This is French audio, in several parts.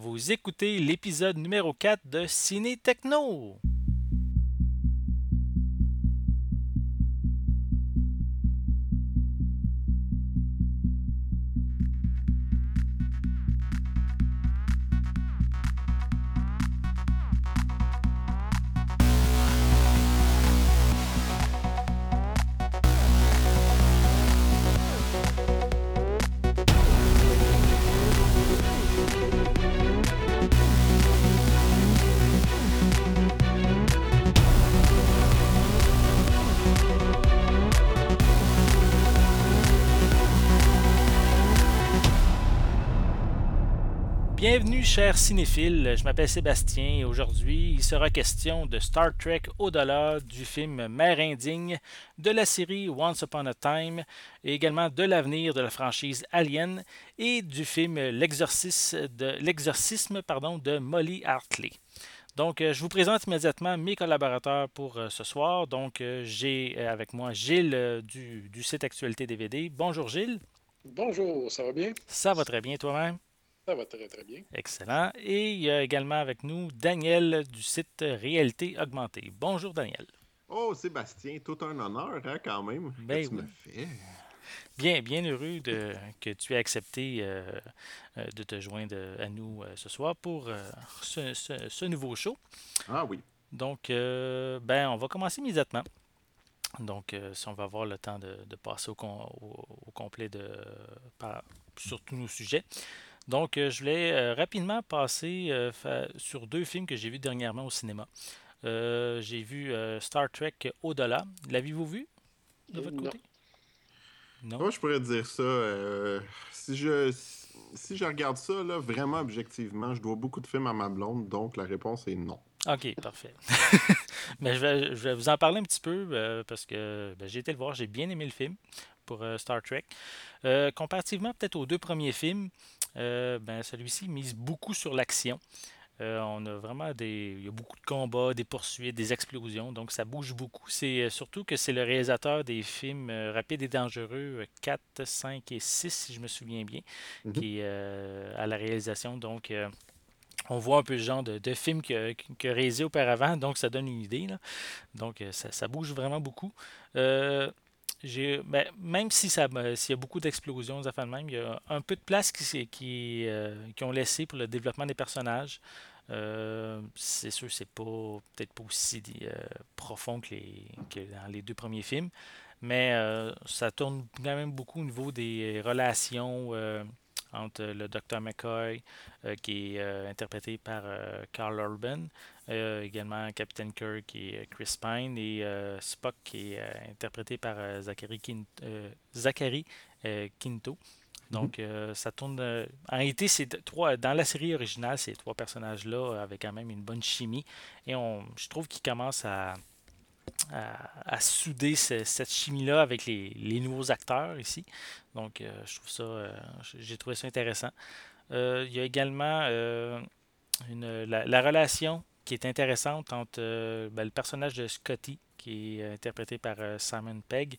Vous écoutez l'épisode numéro 4 de Ciné Techno. Bienvenue, chers cinéphiles. Je m'appelle Sébastien et aujourd'hui, il sera question de Star Trek Au-delà, du film Mère indigne, de la série Once Upon a Time et également de l'avenir de la franchise Alien et du film L'exorcisme de, pardon, de Molly Hartley. Donc, euh, je vous présente immédiatement mes collaborateurs pour euh, ce soir. Donc, euh, j'ai avec moi Gilles du, du site Actualité DVD. Bonjour Gilles. Bonjour, ça va bien? Ça va très bien toi-même? Ça va très très bien. Excellent. Et il y a également avec nous Daniel du site Réalité Augmentée. Bonjour Daniel. Oh, Sébastien, tout un honneur, hein, quand même. Ben que tu oui. me fais. Bien, bien heureux de, que tu aies accepté euh, euh, de te joindre à nous euh, ce soir pour euh, ce, ce- ce nouveau show. Ah oui. Donc, euh, ben, on va commencer immédiatement. Donc, euh, si on va avoir le temps de, de passer au, com- au- au complet de, par- sur tous nos sujets. Donc, euh, je voulais euh, rapidement passer euh, sur deux films que j'ai vus dernièrement au cinéma. J'ai vu Star Trek Au-delà. L'avez-vous vu de votre côté? Non? Moi, je pourrais dire ça. euh, si je si je regarde ça, là, vraiment objectivement, je dois beaucoup de films à ma blonde, donc la réponse est non. Ok, parfait. Mais je vais, je vais vous en parler un petit peu euh, parce que ben, j'ai été le voir, j'ai bien aimé le film pour euh, Star Trek. Comparativement peut-être aux deux premiers films, euh, ben, celui-ci mise beaucoup sur l'action. Euh, on a vraiment des. Il y a beaucoup de combats, des poursuites, des explosions, donc ça bouge beaucoup. C'est euh, surtout que c'est le réalisateur des films euh, Rapides et Dangereux euh, 4, 5 et 6, si je me souviens bien, Mhm. qui est à la réalisation. Donc, on voit un peu le genre de, de film que, que réalisé auparavant, donc ça donne une idée. là. Donc, ça, ça bouge vraiment beaucoup. Euh, ben, même si ça, s'il y a beaucoup d'explosions, de même, il y a un peu de place qui, qui, euh, qui ont laissé pour le développement des personnages. Euh, c'est sûr, c'est pas peut-être pas aussi euh, profond que, les, que dans les deux premiers films, mais ça tourne quand même beaucoup au niveau des relations entre le Dr. McCoy, qui est interprété par Carl Urban, euh, également Captain Kirk est euh, Chris Pine et euh, Spock qui est euh, interprété par Zachary, Quin- euh, Zachary, Quinto. Donc, euh, ça tourne. en c'est d- trois. Dans la série originale, ces trois personnages-là avaient quand même une bonne chimie. Et on, je trouve qu'ils commencent à, à, à souder ce- cette chimie-là avec les, les nouveaux acteurs ici. Donc, je trouve ça. j'ai trouvé ça intéressant. Il y a également une, la, la relation qui est intéressante entre euh, ben, le personnage de Scotty, qui est euh, interprété par euh, Simon Pegg,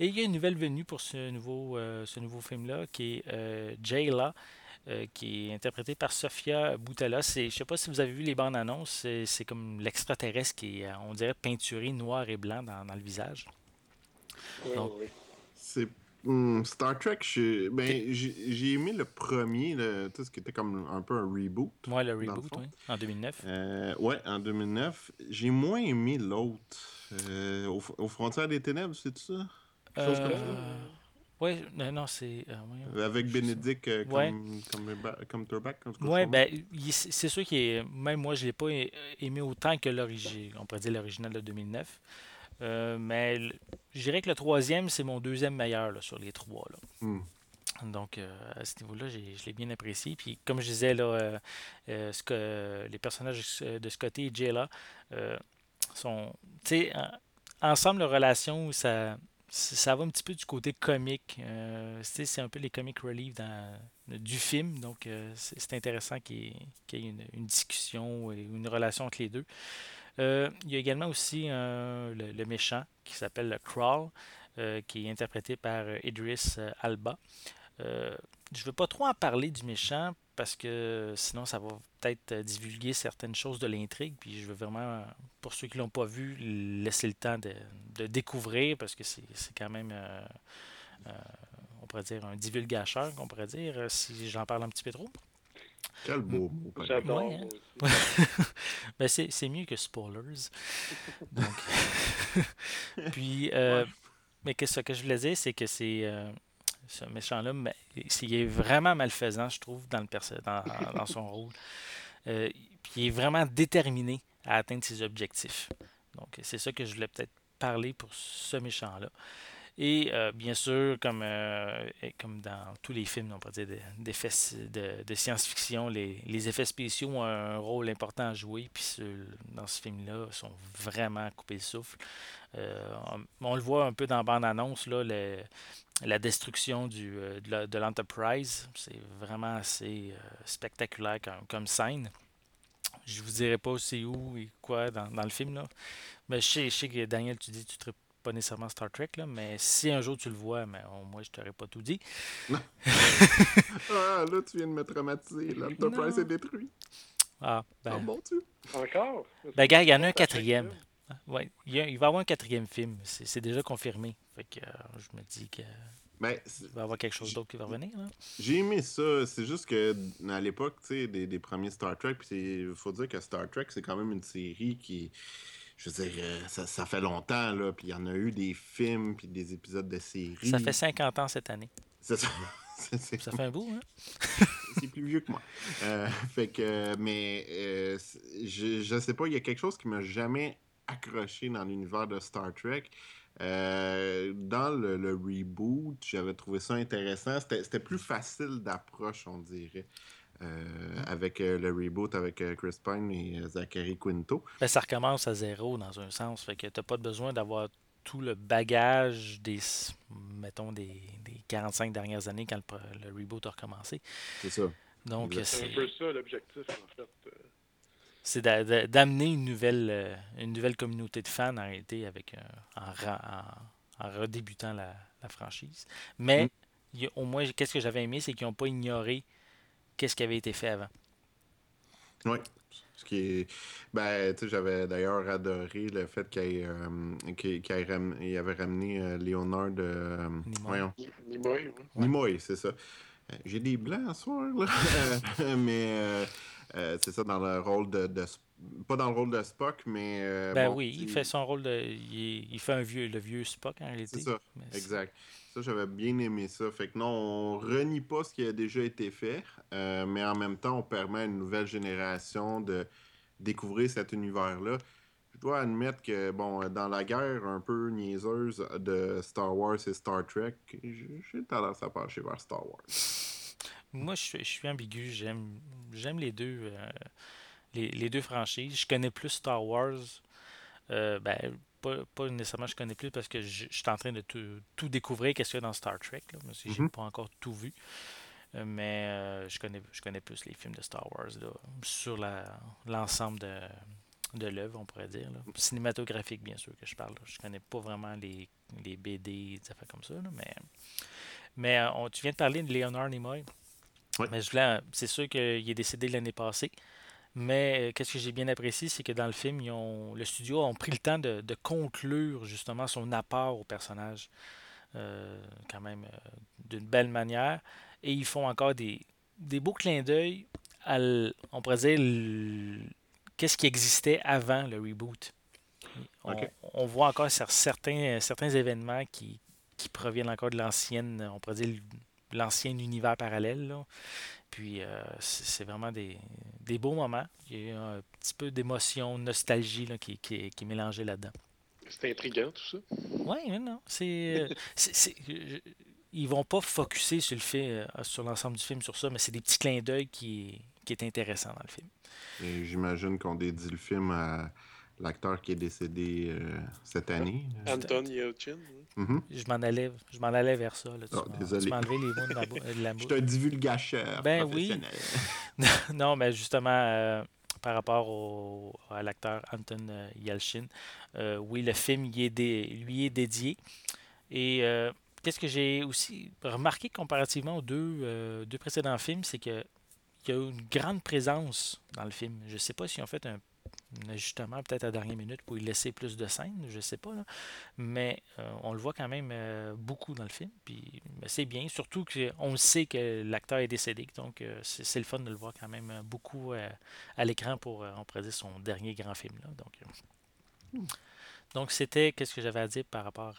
et il y a une nouvelle venue pour ce nouveau, ce nouveau film-là, qui est Jayla, euh, qui est interprétée par Sofia Boutella. Je ne sais pas si vous avez vu les bandes annonces, c'est, comme l'extraterrestre qui est, on dirait, peinturé noir et blanc dans, dans le visage. Oui, Donc, oui. C'est hmm, Star Trek, je- Ok. ben, j'ai j'ai aimé le premier, le- ce qui était comme un peu un reboot. Moi, le reboot, oui, en 2009. Euh, ouais, en 2009. J'ai moins aimé l'autre. Euh, aux, aux frontières des ténèbres, c'est ça? Chose comme Oui, non, non, c'est. euh. Avec Bénédicte euh, Ouais. comme, comme, comme Ouais, nom. ben, c'est sûr que même moi, je l'ai pas aimé autant que l'original, on pourrait dire l'original de 2009. Euh, mais je dirais que le troisième, c'est mon deuxième meilleur là, sur les trois. Là. Hmm. Donc, euh, à ce niveau-là, je l'ai bien apprécié. Puis, comme je disais, là, euh, ce que- les personnages de Scotty et Jayla sont. Tu sais, en- ensemble, leur relation, ça, ça va un petit peu du côté comique. Tu sais, c'est un peu les comic relief dans, du film. Donc, c'est intéressant qu'il y ait, qu'il y ait une, une discussion et une relation entre les deux. Euh, il y a également aussi euh, le, méchant qui s'appelle Crawl, euh, qui est interprété par Idris Alba. Je veux pas trop en parler du méchant parce que sinon ça va peut-être divulguer certaines choses de l'intrigue. Puis je veux vraiment, pour ceux qui l'ont pas vu, laisser le temps de, découvrir parce que c'est quand même, on pourrait dire, un divulgateur, qu'on pourrait dire, si j'en parle un petit peu trop. Quel beau mot. J'adore. Ouais, hein. Ben, c'est c'est mieux que spoilers. Donc, puis, euh, mais que ce que je voulais dire, c'est que c'est euh, ce méchant-là, il est vraiment malfaisant, je trouve, dans, le perso- dans, dans son rôle. Euh, puis il est vraiment déterminé à atteindre ses objectifs. Donc, c'est ça que je voulais peut-être parler pour ce méchant-là. Et euh, bien sûr, comme, euh, comme dans tous les films, dire, de- de, science-fiction, les, les effets spéciaux ont un rôle important à jouer. Puis dans ce film-là, sont vraiment coupés le souffle. Euh, on, le voit un peu dans la bande-annonce, là, le- la destruction du, de l'Enterprise. C'est vraiment assez spectaculaire comme, comme scène. Je vous dirai pas c'est où et quoi dans, dans le film, là. Mais je sais, je sais que Daniel, tu dis tu ne pas nécessairement Star Trek, là, mais si un jour tu le vois, mais au moins je t'aurais pas tout dit. Ah, là, tu viens de me traumatiser. L'Enterprise est détruit. Ah, Oh ben, mon Dieu. Encore? ben gars, il y en a un quatrième. film. Ouais, il, y a- il va y avoir un quatrième film. C'est déjà confirmé. Fait que euh, je me dis qu'il Ben, c'est- va y avoir quelque chose d'autre qui va revenir. J'ai aimé ça. C'est juste que à l'époque, tu sais, des, des premiers Star Trek, puis il faut dire que Star Trek, c'est quand même une série qui, je veux dire, euh, ça, ça fait longtemps, là, puis il y en a eu des films, puis des épisodes de séries. Ça fait 50 ans cette année. C'est ça. Fait un bout, hein? c'est plus vieux que moi. Euh, fait que, mais euh, je, je sais pas, il y a quelque chose qui m'a jamais accroché dans l'univers de Star Trek. Euh, dans le, le reboot, j'avais trouvé ça intéressant. C'était plus facile d'approche, on dirait. Euh, avec euh, le reboot avec euh, Chris Pine et euh, Zachary Quinto. Ben, ça recommence à zéro dans un sens. Fait que t'as pas besoin d'avoir tout le bagage des, mettons, des, des 45 dernières années quand le, reboot a recommencé. C'est ça. Donc. C'est c'est un peu ça l'objectif, en fait. C'est d'a- d'a- d'amener une nouvelle, une nouvelle communauté de fans en réalité avec, euh, en, ra- en, en redébutant la, la franchise. Mais Mm. il au moins, qu'est-ce que j'avais aimé, c'est qu'ils n'ont pas ignoré qu'est-ce qui avait été fait avant? Oui. Ce qui est. Ben, tu sais, j'avais d'ailleurs adoré le fait qu'il euh, ram- avait ramené euh, Leonard de. euh, Nimoy. voyons. Nimoy, ouais. Ouais. Nimoy, c'est ça. Euh, J'ai des blancs ce soir, là. Euh, mais euh, c'est ça, dans le rôle de, Pas dans le rôle de Spock, mais. euh, Ben bon, oui, il fait son rôle de. Il, fait un vieux, le vieux Spock en réalité. C'est ça, Mais c'est- exact. Ça, j'avais bien aimé ça. Fait que non, on renie pas ce qui a déjà été fait, euh, mais en même temps, on permet à une nouvelle génération de découvrir cet univers-là. Je dois admettre que, bon, dans la guerre un peu niaiseuse de Star Wars et Star Trek, j'ai tendance à pencher vers Star Wars. Moi, je suis, je suis ambigu. J'aime, j'aime les deux, euh, les, les deux franchises. Je connais plus Star Wars. Euh, ben, pas, pas nécessairement je connais plus parce que je, je suis en train de tout, tout découvrir qu'est-ce qu'il y a dans Star Trek. Là, parce que j'ai Mhm. pas encore tout vu. Euh, mais euh, je connais, je connais plus les films de Star Wars là, sur la, l'ensemble de, de l'œuvre, on pourrait dire. là. Cinématographique, bien sûr, que je parle. là. Je connais pas vraiment les, les BD, des affaires comme ça. mais mais on- tu viens de parler de Leonard Nimoy. Oui. Mais je voulais, c'est sûr qu'il est décédé l'année passée. Mais euh, qu'est-ce que j'ai bien apprécié, c'est que dans le film, ils ont, le studio a pris le temps de, de conclure justement son apport au personnage. euh, quand même euh, d'une belle manière. Et ils font encore des, des beaux clins d'œil à, on pourrait dire, qu'est-ce qui existait avant le reboot. On, voit encore cer- certains, certains événements qui, qui proviennent encore de l'ancienne, on pourrait dire, l'ancien univers parallèle. là. Puis euh, c'est vraiment des, des beaux moments. Il y a un petit peu d'émotion, de nostalgie là, qui, qui, est- qui est mélangée là-dedans. C'est intriguant, tout ça. Oui, non. C'est, euh, c'est, ils vont pas focuser sur le fait, euh, sur l'ensemble du film sur ça, mais c'est des petits clins d'œil qui, qui est intéressant dans le film. Et j'imagine qu'on dédie le film à l'acteur qui est décédé euh, cette année. Anton Yelchin. Mhm. Je m'en allais, je m'en allais vers ça. Là. Tu, Ah, m'as, désolé. tu m'as enlevé les mots de, ma bou- de la Je bouche. suis un divulgateur Ben oui. non, mais justement, euh, par rapport au, à l'acteur Anton euh, Yelchin, euh, oui, le film y est dé- lui est dédié. Et euh, qu'est-ce que j'ai aussi remarqué comparativement aux deux, euh, deux précédents films, c'est que il y a une grande présence dans le film. Je sais pas si ont fait un, un ajustement peut-être à la dernière minute pour y laisser plus de scènes, je sais pas. Mais euh, on le voit quand même euh, beaucoup dans le film. Puis ben, c'est bien, surtout qu'on sait que l'acteur est décédé. Donc euh, c'est le fun de le voir quand même euh, beaucoup euh, à l'écran pour, euh, on pourrait dire, son dernier grand film. Là. Donc, euh, donc c'était qu'est-ce que j'avais à dire par rapport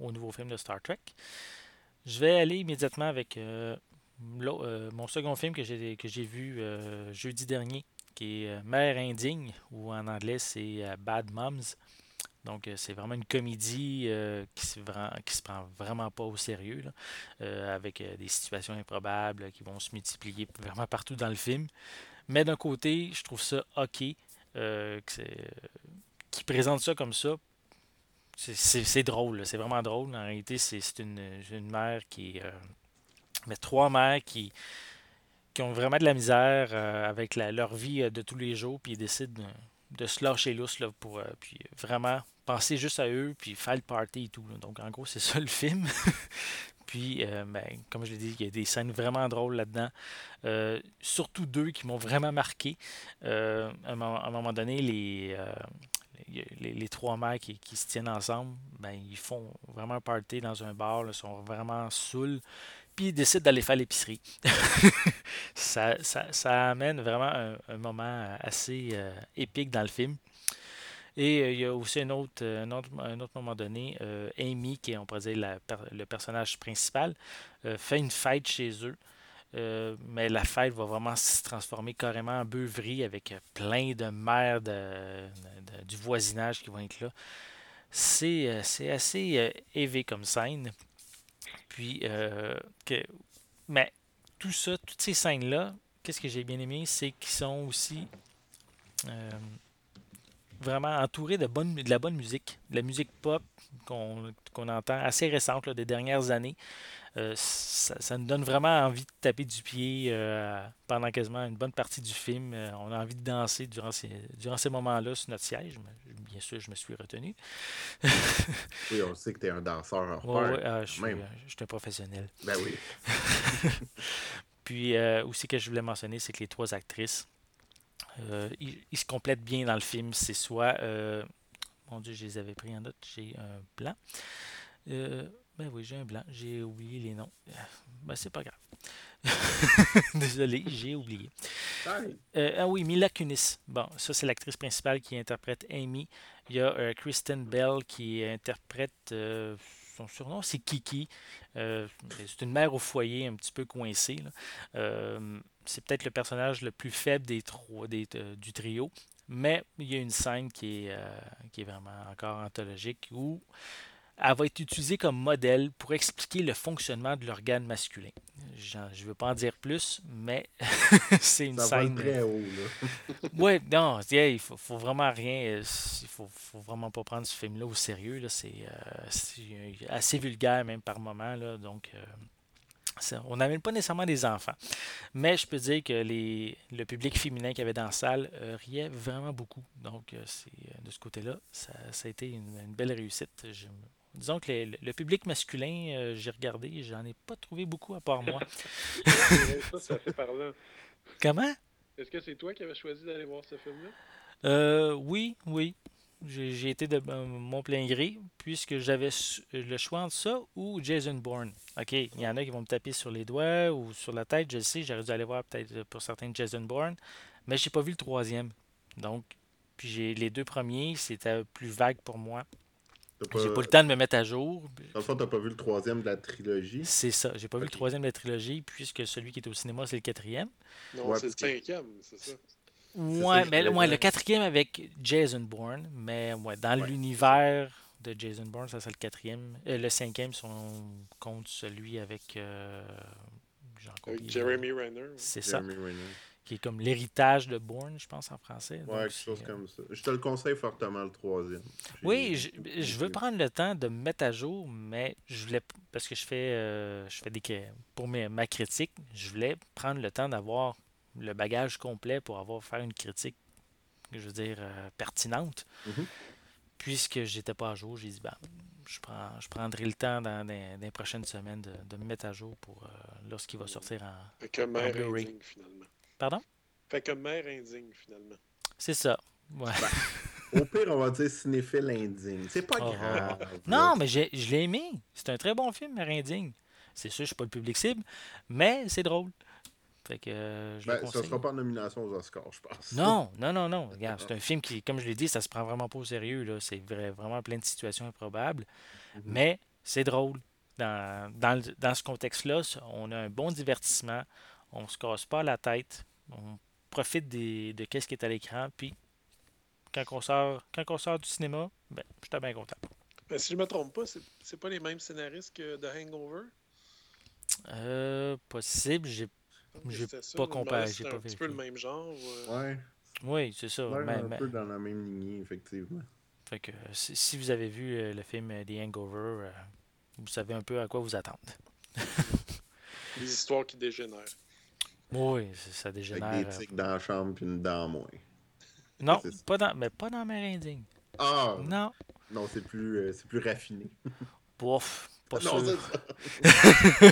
au nouveau film de Star Trek. Je vais aller immédiatement avec euh, euh, mon second film que j'ai vu euh, jeudi dernier, qui est euh, Mère indigne, ou en anglais c'est euh, Bad Moms. Donc euh, c'est vraiment une comédie qui se, se prend vraiment pas au sérieux, là, avec des situations improbables qui vont se multiplier vraiment partout dans le film. Mais d'un côté, je trouve ça ok, qui présente ça comme ça. C'est drôle, c'est vraiment drôle. En réalité, c'est une, une mère qui, mais trois mères qui, qui ont vraiment de la misère euh, avec leur vie euh, de tous les jours, puis ils décident de, se lâcher lousse pour euh, puis vraiment penser juste à eux, puis faire le party et tout. Donc en gros, c'est ça le film. puis, ben, comme je l'ai dit, il y a des scènes vraiment drôles là-dedans. Surtout deux qui m'ont vraiment marqué. À, un moment, donné, les, trois mères qui, se tiennent ensemble, ben, ils font vraiment un party dans un bar, là, sont vraiment saouls puis ils décident d'aller faire l'épicerie. ça, ça, ça amène vraiment un, moment assez euh, épique dans le film. Et euh, il y a aussi un autre, euh, un autre, un autre moment donné, Amy, qui est, on pourrait dire, le personnage principal, fait une fête chez eux. Mais la fête va vraiment se transformer carrément en beuverie avec plein de mères du voisinage qui vont être là. C'est c'est assez euh, élevé comme scène. Puis, euh, que, mais tout ça, toutes ces scènes-là, qu'est-ce que j'ai bien aimé, c'est qu'ils sont aussi euh, vraiment entourés de, la bonne musique, de la musique pop qu'on entend assez récente, des dernières années. Euh, ça, ça nous donne vraiment envie de taper du pied euh, pendant quasiment une bonne partie du film. Euh, on a envie de danser durant ces, durant ces moments-là sur notre siège. Bien sûr, je me suis retenu. Oui, on sait que tu es un danseur hors Ouais, euh, je, je suis un professionnel. Ben oui. Puis aussi que je voulais mentionner, c'est que les trois actrices, ils, ils se complètent bien dans le film. C'est soit, mon Dieu, je les avais pris en note, j'ai un blanc. Ben oui, j'ai un blanc, j'ai oublié les noms. Euh, Ben c'est pas grave. Désolé, j'ai oublié. Euh, ah oui, Mila Kunis. Bon, ça c'est l'actrice principale qui interprète Amy. Il y a euh, Kristen Bell qui interprète euh, son surnom, c'est Kiki. C'est une mère au foyer un petit peu coincée. là. C'est peut-être le personnage le plus faible des trois, des, du trio. Mais il y a une scène qui est, qui est vraiment encore anthologique où elle va être utilisée comme modèle pour expliquer le fonctionnement de l'organe masculin. Je ne veux pas en dire plus, mais c'est une Ça scène. très haut, là. Ouais, non, yeah, il faut, faut vraiment rien. Il faut, faut vraiment pas prendre ce film-là au sérieux. C'est, euh, c'est assez vulgaire même par moment. Là, donc, euh, ça- on n'amène pas nécessairement des enfants. Mais je peux dire que les, le public féminin qu'il y avait dans la salle euh, riait vraiment beaucoup. Donc, euh, c'est, euh, de ce côté-là, ça, ça a été une, une belle réussite. Je- disons que les- le, public masculin, euh, j'ai regardé, j'en ai pas trouvé beaucoup à part moi. Ouais, ça, ça fait parlant. Comment? Est-ce que c'est toi qui avais choisi d'aller voir ce film-là? Euh, oui, oui. J'ai été de euh, mon plein gré, puisque j'avais le choix entre ça ou Jason Bourne. OK, il y en a qui vont me taper sur les doigts ou sur la tête, je le sais, j'aurais dû aller voir peut-être euh, pour certains Jason Bourne, mais j'ai pas vu le troisième. Donc, puis j'ai les deux premiers, c'était plus vague pour moi. J'ai pas... le temps de me mettre à jour. Dans le fond, t'as pas vu le troisième de la trilogie? C'est ça, j'ai pas vu le troisième de la trilogie, puisque celui qui est au cinéma, c'est le quatrième. Non, Ouais, c'est le cinquième, c'est ça. Ouais, mais ouais, le quatrième avec Jason Bourne, mais ouais, dans Ouais, l'univers de Jason Bourne, ça c'est le quatrième. Euh, le cinquième, si on compte celui avec, euh, Avec Jeremy. Renner. C'est ça, Jeremy Renner. Qui est comme l'héritage de Bourne, je pense en français. Ouais, Donc, quelque chose euh, comme ça. Je te le conseille fortement, le troisième. Oui, je, je veux prendre le temps de me mettre à jour, mais je voulais parce que je fais euh, je fais des pour mes- ma critique, je voulais prendre le temps d'avoir le bagage complet pour avoir faire une critique, je veux dire euh, pertinente. Mhm. puisque j'étais pas à jour, j'ai dit, ben, je, prends, je prendrai le temps dans, les prochaines semaines de, de, me mettre à jour pour lorsqu'il va sortir en, mère indigne, finalement. Pardon? Fait que mère indigne, finalement. C'est ça. Ouais. Ben, au pire, on va dire cinéphile indigne. C'est pas Oh, grave. Non, mais je l'ai aimé. C'est un très bon film, Mère indigne. C'est sûr, je suis pas le public cible, mais c'est drôle. Fait que euh, je Ben, ça conseille. sera pas en nomination aux Oscars, je pense. Non, non, non, non. Regarde, c'est un film qui, comme je l'ai dit, ça se prend vraiment pas au sérieux. Là. C'est vrai- vraiment plein de situations improbables. Mhm. Mais c'est drôle. Dans, dans, dans ce contexte-là, on a un bon divertissement. On se casse pas la tête. On profite des, de ce qui est à l'écran. Puis, quand on sort, quand on sort du cinéma, ben, j'étais bien content. Ben, si je me trompe pas, c'est c'est pas les mêmes scénaristes que The Hangover? Euh, possible, j'ai J'ai ça, pas comparé, j'ai pas un petit peu le même genre. ou, euh, Ouais. Oui, c'est ça. Ouais, mais- un mais- peu dans la même lignée, effectivement. fait que, si, si vous avez vu euh, le film euh, The Hangover, euh, vous savez un peu à quoi vous attendre. Des histoires qui dégénèrent. Oui, ça, ça Avec dégénère. des euh, tics dans la chambre puis une dent en moins. Non, pas dans, mais pas dans Mère Indigne. Ah! Non. Non, c'est plus, euh, c'est plus raffiné. Bof, pas non, sûr.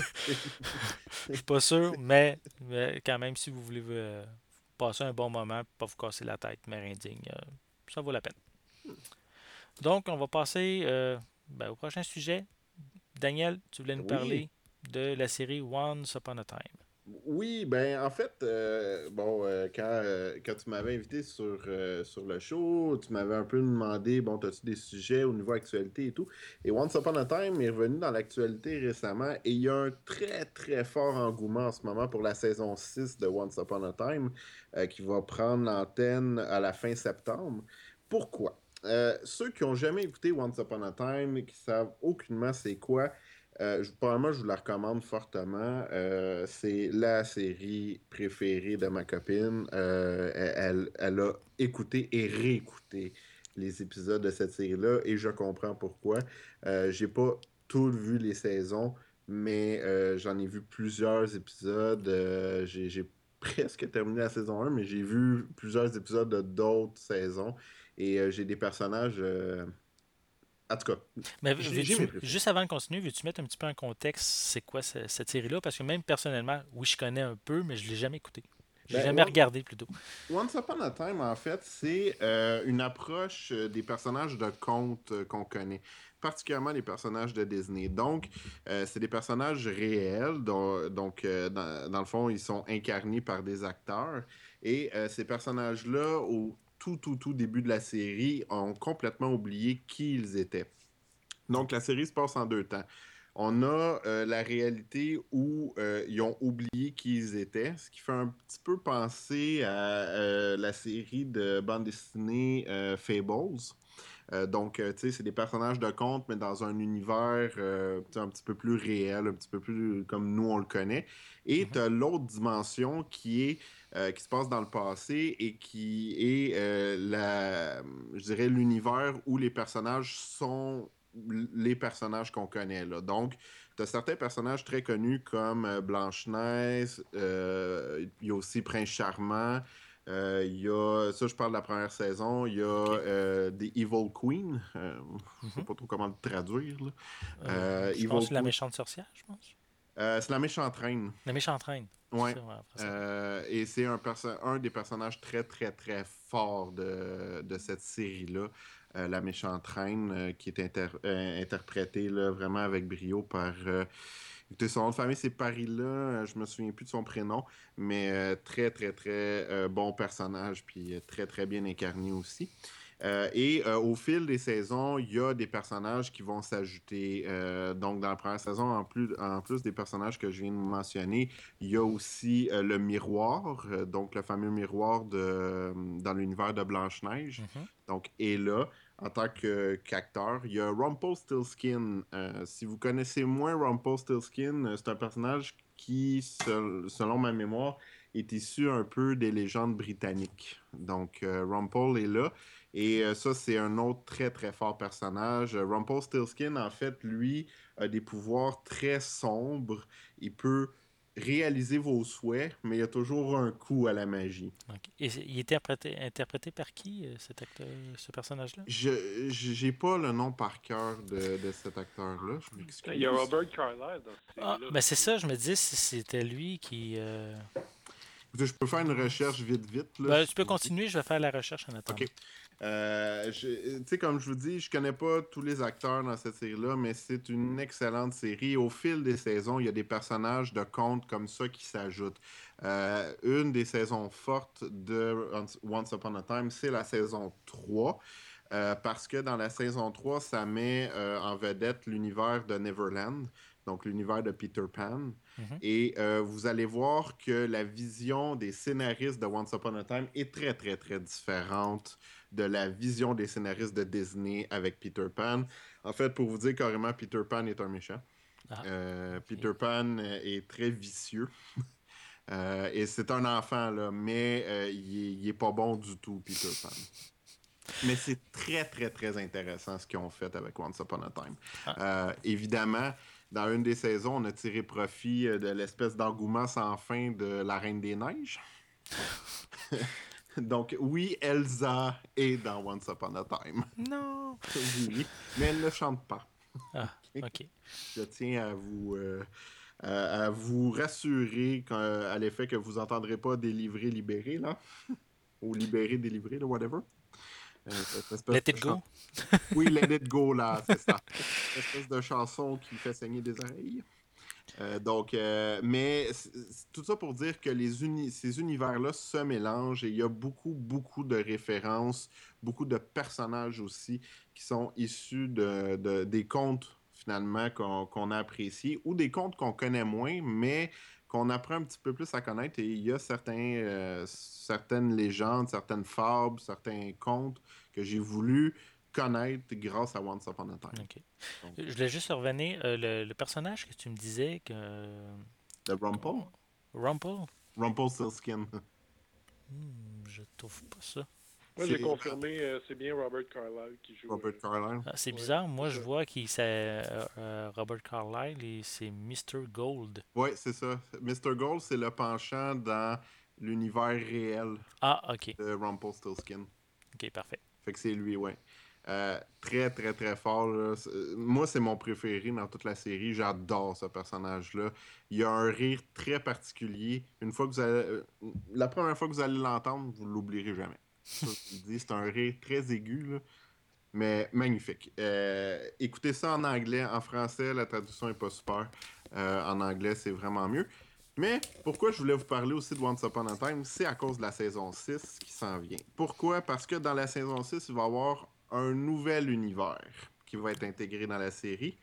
Je suis pas sûr, mais, mais quand même, si vous voulez euh, passer un bon moment, pas vous casser la tête, Mère Indigne, euh, ça vaut la peine. Donc, on va passer euh, ben, au prochain sujet. Daniel, tu voulais nous Oui. parler de la série Once Upon a Time. Oui, ben en fait, euh, bon, euh, quand, euh, quand tu m'avais invité sur, sur le show, tu m'avais un peu demandé, bon, as-tu des sujets au niveau actualité et tout? Et Once Upon a Time est revenu dans l'actualité récemment et il y a un très très fort engouement en ce moment pour la saison 6 de Once Upon a Time qui va prendre l'antenne à la fin septembre. Pourquoi? Ceux qui n'ont jamais écouté Once Upon a Time, qui savent aucunement c'est quoi, euh, je, probablement, je vous la recommande fortement. Euh, c'est la série préférée de ma copine. Euh, elle, elle a écouté et réécouté les épisodes de cette série-là et je comprends pourquoi. J'ai pas tout vu les saisons, mais j'en ai vu plusieurs épisodes. J'ai presque terminé la saison 1, mais j'ai vu plusieurs épisodes de d'autres saisons et j'ai des personnages. En tout cas, Mais juste avant de continuer, veux-tu mettre un petit peu en contexte c'est quoi ce- cette série-là? Parce que même personnellement, oui, je connais un peu, mais je ne l'ai jamais écouté. Je l'ai Ben, jamais ouais. regardé plutôt. Once Upon a Time, en fait, c'est euh, une approche euh, des personnages de contes euh, qu'on connaît, particulièrement les personnages de Disney. Donc, euh, c'est des personnages réels, dont- donc, dans, dans le fond, ils sont incarnés par des acteurs. Et ces personnages-là, au tout, tout, tout début de la série, ont complètement oublié qui ils étaient. Donc, la série se passe en deux temps. On a euh, la réalité où euh, ils ont oublié qui ils étaient, ce qui fait un petit peu penser à euh, la série de bande dessinée Fables. Donc, tu sais, c'est des personnages de contes, mais dans un univers un petit peu plus réel, un petit peu plus comme nous on le connaît. Et Mhm. tu as l'autre dimension qui est euh, qui se passe dans le passé et qui est euh, la, je dirais l'univers où les personnages sont les personnages qu'on connaît. Là. Donc, tu as certains personnages très connus comme euh, Blanche-Neige, il y a aussi Prince Charmant, euh, il y a, ça je parle de la première saison, il y a euh, des Evil Queen, euh, je ne sais Mhm. pas trop comment le traduire. là. Je Evil pense que la méchante sorcière, je pense. Euh, c'est la méchante reine. La méchante reine. Euh, et c'est un, des personnages très, très, très forts de, de cette série-là, euh, La méchante reine, euh, qui est inter- interprétée là, vraiment avec brio par. écoutez, son nom de famille, c'est Paris-là, je me souviens plus de son prénom, mais très, très, très bon personnage, puis très, très bien incarné aussi. Euh, et euh, au fil des saisons, il y a des personnages qui vont s'ajouter. Euh, donc, dans la première saison, en plus, en plus des personnages que je viens de mentionner, il y a aussi le miroir, donc le fameux miroir de, dans l'univers de Blanche-Neige. Mhm. Donc, est là en tant que- qu'acteur. Il y a Rumpelstiltskin. Si vous connaissez moins Rumpelstiltskin, c'est un personnage qui, sel- selon ma mémoire, est issu un peu des légendes britanniques. Donc, Rumpel est là. Et euh, ça, c'est un autre très, très fort personnage. Euh, Rumpelstiltskin, en fait, lui, a des pouvoirs très sombres. Il peut réalisez vos souhaits, mais il y a toujours un coup à la magie. Et il était interprété, interprété par qui, euh, cet acteur, ce personnage-là? Je j'ai pas le nom par cœur de, de cet acteur-là. Il y a Robert Carlyle dans ce ah, ben c'est ça, je me dis si c'était lui qui. Euh... Je peux faire une recherche vite, vite. Là, ben, tu peux continuer, je vais faire la recherche en attendant. OK. Euh, tu sais, comme je vous dis, je connais pas tous les acteurs dans cette série-là, mais c'est une excellente série. Au fil des saisons, il y a des personnages de contes comme ça qui s'ajoutent. Euh, une des saisons fortes de Once Upon a Time, c'est la saison 3. Euh, parce que dans la saison 3, ça met en vedette l'univers de Neverland, donc l'univers de Peter Pan. Mm-hmm. Et vous allez voir que la vision des scénaristes de Once Upon a Time est très, très, très différente de la vision des scénaristes de Disney avec Peter Pan. En fait, pour vous dire carrément, Peter Pan est un méchant. Ah, euh, Peter Pan euh, est très vicieux. Euh, et c'est un enfant, là, mais il, est, pas bon du tout, Peter Pan. Mais c'est très, très, très intéressant ce qu'ils ont fait avec Once Upon a Time. Ah. évidemment, dans une des saisons, on a tiré profit de l'espèce d'engouement sans fin de La Reine des Neiges. Donc, oui, Elsa est dans Once Upon a Time. Non! oui, mais elle ne chante pas. Ah, OK. Je tiens à vous, euh, à, vous rassurer à l'effet que vous n'entendrez pas délivrer, libérer, là. Ou libérer, délivrer, là, whatever. Euh, let it go. oui, let it go, là, c'est ça. Cette espèce de chanson qui fait saigner des oreilles. Euh, donc, euh, mais tout ça pour dire que les ces univers-là se mélangent et il y a beaucoup, beaucoup de références, beaucoup de personnages aussi qui sont issus de, des contes finalement qu'on a appréciés ou des contes qu'on connaît moins, mais qu'on apprend un petit peu plus à connaître. Et il y a euh, certaines légendes, certaines fables, certains contes que j'ai voulu connaître grâce à Once Upon a Time. je voulais juste revenir. Euh, le, personnage que tu me disais que. De Rumple Rumple Rumple Silskin. Hmm, je trouve pas ça. Moi, j'ai confirmé, euh, c'est bien Robert Carlyle qui joue. Robert euh, Carlyle. Ah, c'est bizarre. Moi, je vois qu'il c'est Robert Carlyle et c'est Mr. Gold. Oui, c'est ça. Mr. Gold, c'est le penchant dans l'univers réel ah, ok. de Rumpelstiltskin. Ok, parfait. Fait que c'est lui, ouais. Euh, très, très, très fort. Moi, c'est mon préféré dans toute la série. J'adore ce personnage-là. Il a un rire très particulier. Une fois que vous allez... Euh, la première fois que vous allez l'entendre, vous l'oublierez jamais. C'est un rire très aigu, mais magnifique. Euh, écoutez ça en anglais. En français, la traduction n'est pas super. en anglais, c'est vraiment mieux. Mais pourquoi je voulais vous parler aussi de Once Upon a Time, c'est à cause de la saison 6 qui s'en vient. Pourquoi? Parce que dans la saison 6, il va y avoir un nouvel univers qui va être intégré dans la série.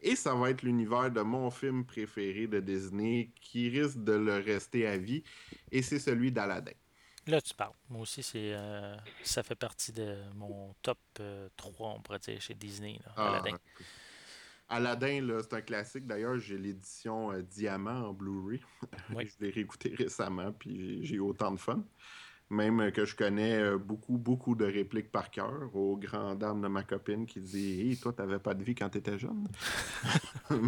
Et ça va être l'univers de mon film préféré de Disney qui risque de le rester à vie. Et c'est celui d'Aladdin. Là, tu parles. Moi aussi, c'est euh, ça fait partie de mon top 3, euh, on pourrait dire, chez Disney. Ah, Aladdin. Aladdin, c'est un classique. D'ailleurs, j'ai l'édition euh, Diamant en Blu-ray. je l'ai réécouté récemment, puis j'ai autant de fun. Même que je connais euh, beaucoup, beaucoup de répliques par cœur aux grandes dames de ma copine qui dit Hé, toi, t'avais pas de vie quand t'étais jeune.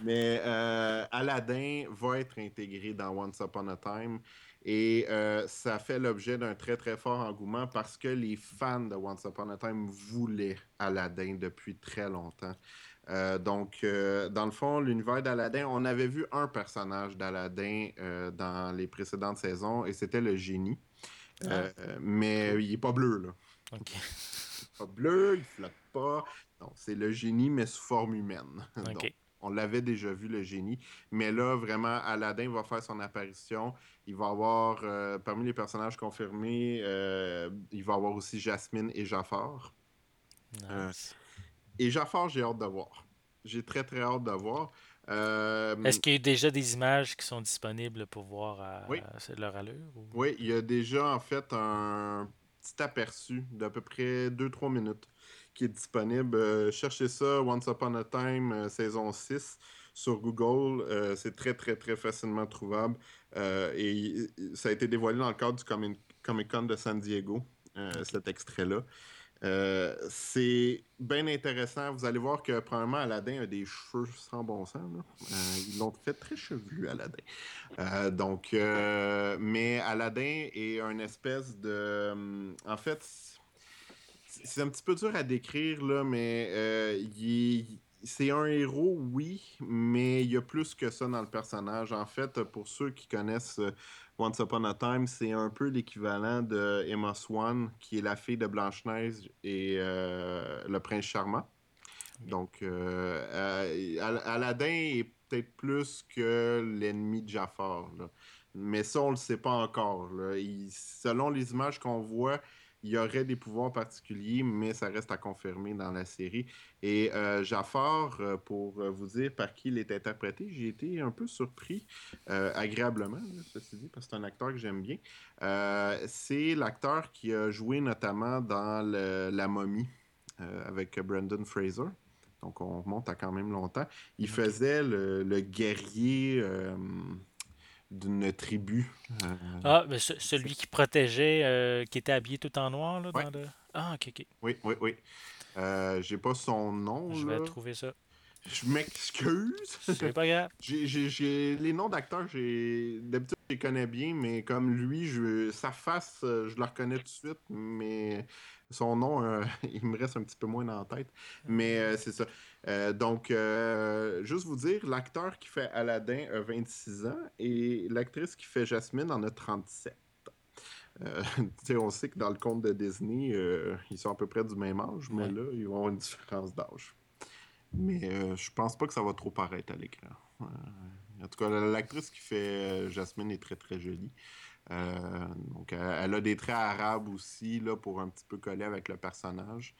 Mais euh, Aladdin va être intégré dans Once Upon a Time et euh, ça fait l'objet d'un très, très fort engouement parce que les fans de Once Upon a Time voulaient Aladdin depuis très longtemps. donc, dans le fond, l'univers d'Aladdin, on avait vu un personnage d'Aladdin dans les précédentes saisons et c'était le génie. Euh, mais il est pas bleu, là. OK. pas bleu, il flotte pas. Non, c'est le génie, mais sous forme humaine. on l'avait déjà vu, le génie. Mais là, vraiment, Aladdin va faire son apparition. Il va avoir, euh, parmi les personnages confirmés, euh, il va avoir aussi Jasmine et Jafar. et Jafar, j'ai hâte de voir. J'ai très, très hâte de voir. Euh, Est-ce qu'il y a déjà des images qui sont disponibles pour voir à, leur allure? Oui, il y a déjà en fait un petit aperçu d'à peu près 2-3 minutes qui est disponible. Euh, cherchez ça, Once Upon a Time, euh, saison 6 sur Google. c'est très, très, très facilement trouvable. et ça a été dévoilé dans le cadre du Comic Con de San Diego, cet extrait-là. Euh, c'est bien intéressant. Vous allez voir que, probablement, Aladdin a des cheveux sans bon sens. Euh, ils l'ont fait très chevelu, Aladdin. Euh, donc, mais Aladdin est une espèce de. En fait, c'est un petit peu dur à décrire, là, mais c'est un héros, oui, mais il y a plus que ça dans le personnage. En fait, pour ceux qui connaissent Once Upon a Time, c'est un peu l'équivalent de Emma Swan, qui est la fille de Blanche-Neige et euh, le prince charmant. Donc, euh, euh, Aladdin est peut-être plus que l'ennemi de Jafar. Mais ça, on ne le sait pas encore. selon les images qu'on voit, il y aurait des pouvoirs particuliers, mais ça reste à confirmer dans la série. Et euh, Jafar, euh, pour vous dire par qui il est interprété, j'ai été un peu surpris, euh, agréablement, ceci dit, parce que c'est un acteur que j'aime bien. c'est l'acteur qui a joué notamment dans La momie avec Brandon Fraser. Donc on remonte à quand même longtemps. Il faisait le guerrier d'une tribu. Euh, ah, mais celui qui protégeait, euh, qui était habillé tout en noir, là, dans le... Ah, ok, ok. Oui, oui, oui. Euh, j'ai pas son nom. Je vais trouver ça. Je m'excuse. C'est pas grave. j'ai, les noms d'acteurs, j'ai d'habitude je les connais bien, mais comme lui, je, sa face, je la reconnais tout de suite, mais son nom, il me reste un petit peu moins dans la tête. Mais c'est ça. Euh, donc, euh, juste vous dire, l'acteur qui fait Aladdin a 26 ans et l'actrice qui fait Jasmine en a 37. Euh, on sait que dans le conte de Disney, ils sont à peu près du même âge, mais là, ils vont avoir une différence d'âge. Mais je pense pas que ça va trop paraître à l'écran. en tout cas, l'actrice qui fait Jasmine est très très jolie. donc, elle, a des traits arabes aussi là, pour un petit peu coller avec le personnage.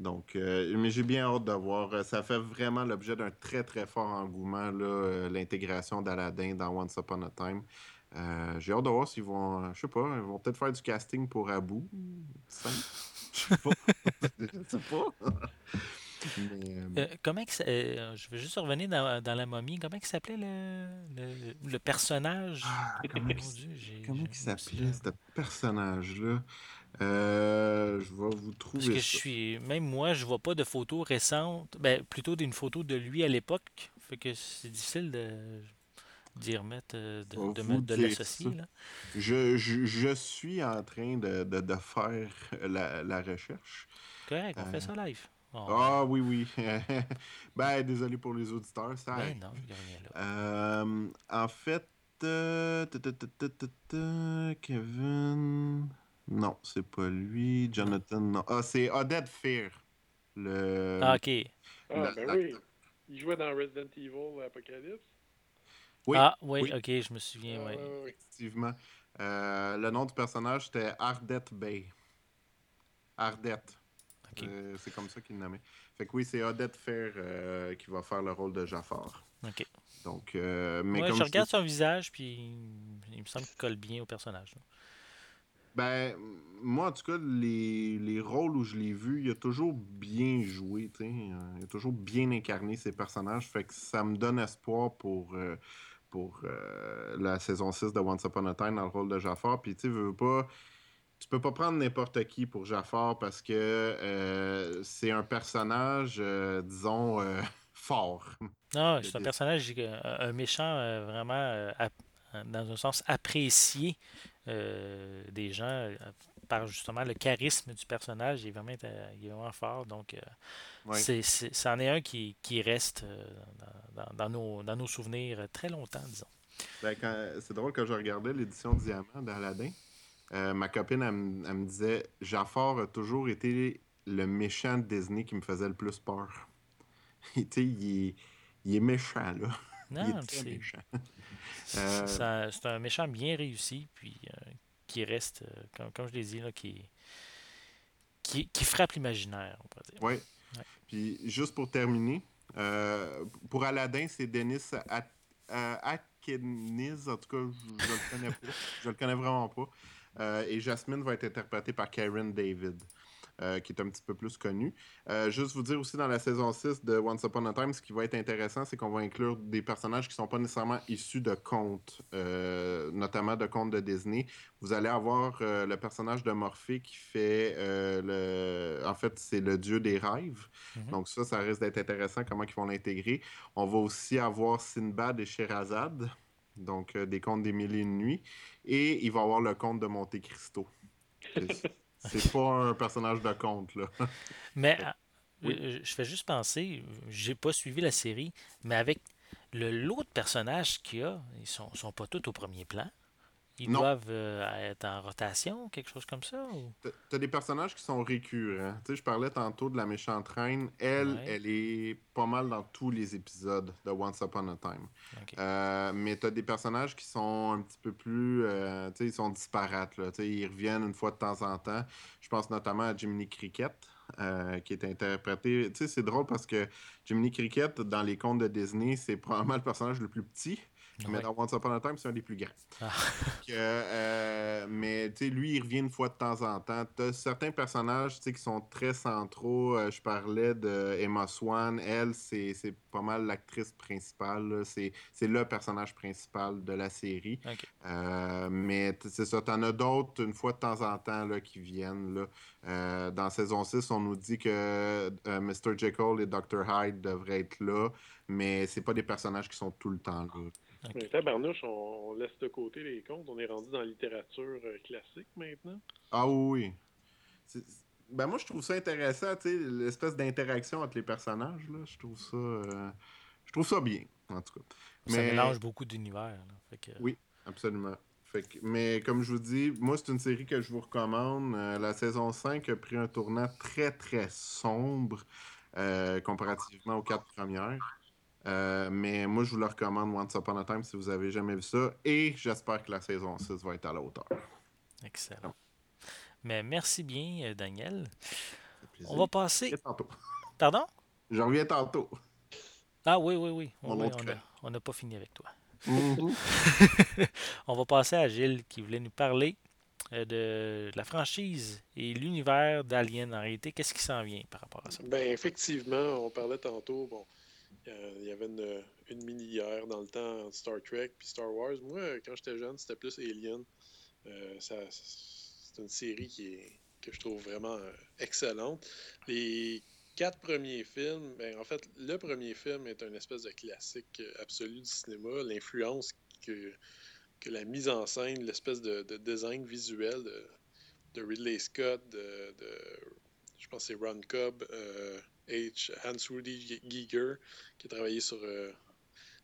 Donc, euh, mais j'ai bien hâte de voir. Ça fait vraiment l'objet d'un très, très fort engouement, euh, l'intégration d'Aladin dans Once Upon a Time. Euh, j'ai hâte de voir s'ils vont, je sais pas, ils vont peut-être faire du casting pour Abu. Je sais pas. je sais pas. comment je veux juste revenir dans, la momie. Comment il s'appelait le, le, personnage? Ah, Comment, il s'appelait ce personnage-là? Euh, je vais vous trouver. Parce que je suis. Même moi, je vois pas de photos récentes. Ben, plutôt d'une photo de lui à l'époque. Fait que c'est difficile de d'y remettre, euh, de, de, de l'associer. Je, je, je, suis en train de, de faire la, la, recherche. Correct, on fait ça euh, live. ah oui, oui. ben, désolé pour les auditeurs. Ça ben non, il n'y a rien là. en fait, Kevin. Non, c'est pas lui. Jonathan, non. Ah, c'est Odette Fear. Le... Ah, ok. Ah, ben oui. Il jouait dans Resident Evil Apocalypse. Oui. Ah, oui, ok, je me souviens, oui. Effectivement. Euh, le nom du personnage, c'était Ardette Bay. Ardette. Euh, c'est comme ça qu'il le nommait. Fait que oui, c'est Odette Fair euh, qui va faire le rôle de Jafar. OK. Donc, mais je regarde son visage, puis il me semble qu'il colle bien au personnage. Ben, moi, en tout cas, les, les rôles où je l'ai vu, il a toujours bien joué, tu sais. Il a toujours bien incarné ses personnages. Fait que ça me donne espoir pour, euh, pour euh, la saison 6 de Once Upon a Time dans le rôle de Jafar. Puis, tu sais, veux pas. Tu peux pas prendre n'importe qui pour Jafar parce que euh, c'est un personnage, disons, fort. Non, c'est un personnage, un méchant vraiment, dans un sens apprécié euh, des gens euh, par justement le charisme du personnage. Il est vraiment, euh, il est vraiment fort. Donc, c'est, c'en est un qui, qui reste dans, dans, nos, dans nos souvenirs très longtemps, disons. Ben, c'est drôle, quand je regardais l'édition Diamant d'Aladin, ma copine, elle, me disait Jafar a toujours été le méchant de Disney qui me faisait le plus peur. il, est, il est méchant, là. Non, c'est méchant. Euh, c'est un méchant bien réussi, puis euh, qui reste, euh, comme, je l'ai dit, là, qui, qui, frappe l'imaginaire, on pourrait dire. Oui. Puis juste pour terminer, pour Aladdin, c'est Denis Atkins, en tout cas, je, ne le connais pas. je le connais vraiment pas. et Jasmine va être interprétée par Karen David. Qui est un petit peu plus connu. juste vous dire aussi dans la saison 6 de Once Upon a Time, ce qui va être intéressant, c'est qu'on va inclure des personnages qui ne sont pas nécessairement issus de contes, notamment de contes de Disney. Vous allez avoir le personnage de Morphée qui fait le. En fait, c'est le dieu des rêves. Mm-hmm. Donc, ça, ça risque d'être intéressant comment ils vont l'intégrer. On va aussi avoir Sinbad et Sherazade donc euh, des contes des mille et une nuits. Et il va avoir le conte de Monte Cristo. C'est pas un personnage de conte, là. Mais euh, je fais juste penser, j'ai pas suivi la série, mais avec le lot de personnages qu'il y a, ils sont, sont pas tous au premier plan. Ils doivent euh, être en rotation, quelque chose comme ça? Ou... Tu as des personnages qui sont récurrents. Tu sais, je parlais tantôt de la méchante reine. Elle, elle est pas mal dans tous les épisodes de Once Upon a Time. Euh, mais tu as des personnages qui sont un petit peu plus... Euh, tu sais, ils sont disparates. Là. Tu sais, ils reviennent une fois de temps en temps. Je pense notamment à Jiminy Cricket. qui est interprété. Tu sais, c'est drôle parce que Jiminy Cricket, dans les contes de Disney, c'est probablement le personnage le plus petit, mais dans Once Upon a Time, c'est un des plus grands. Ah. Euh, mais lui, il revient une fois de temps en temps. Tu as certains personnages qui sont très centraux. Euh, je parlais de Emma Swan. Elle, c'est pas mal l'actrice principale. C'est le personnage principal de la série. Euh, mais c'est ça, tu en as d'autres une fois de temps en temps là, qui viennent. Là. dans saison 6, on nous dit que Mr. Jekyll et Dr. Hyde devraient être là, mais c'est pas des personnages qui sont tout le temps là. Okay. Tabarnouche, on, laisse de côté les contes. On est rendu dans la littérature euh, classique maintenant. Ah oui. Ben moi, je trouve ça intéressant, tu sais, l'espèce d'interaction entre les personnages. Là, je trouve ça. Euh, je trouve ça bien, en tout cas. Ça mélange beaucoup d'univers. Oui, absolument. Fait mais comme je vous dis, moi, c'est une série que je vous recommande. Euh, la saison 5 a pris un tournant très, très sombre comparativement aux quatre premières. Euh, mais moi, je vous le recommande, Once Upon a Time, si vous avez jamais vu ça. Et j'espère que la saison 6 va être à la hauteur. Excellent. Mais merci bien, euh, Daniel. On va passer. Tantôt. Pardon? J'en reviens tantôt. Ah oui, oui, oui. on n'a pas fini avec toi. Mhm. on va passer à Gilles qui voulait nous parler euh, de la franchise et l'univers d'Alien. En réalité, qu'est-ce qui s'en vient par rapport à ça? Ben, effectivement, on parlait tantôt. Bon, euh, il y avait une, mini-guerre dans le temps entre Star Trek puis Star Wars. Moi, quand j'étais jeune, c'était plus Alien. Euh, c'est une série qui que je trouve vraiment euh, excellente. Les quatre premiers films, ben, en fait, le premier film est un espèce de classique absolu du cinéma. L'influence que, que la mise en scène, l'espèce de, design visuel de, Ridley Scott, de, je pense c'est Ron Cobb, H. Hans Rudy Giger, qui a travaillé sur euh,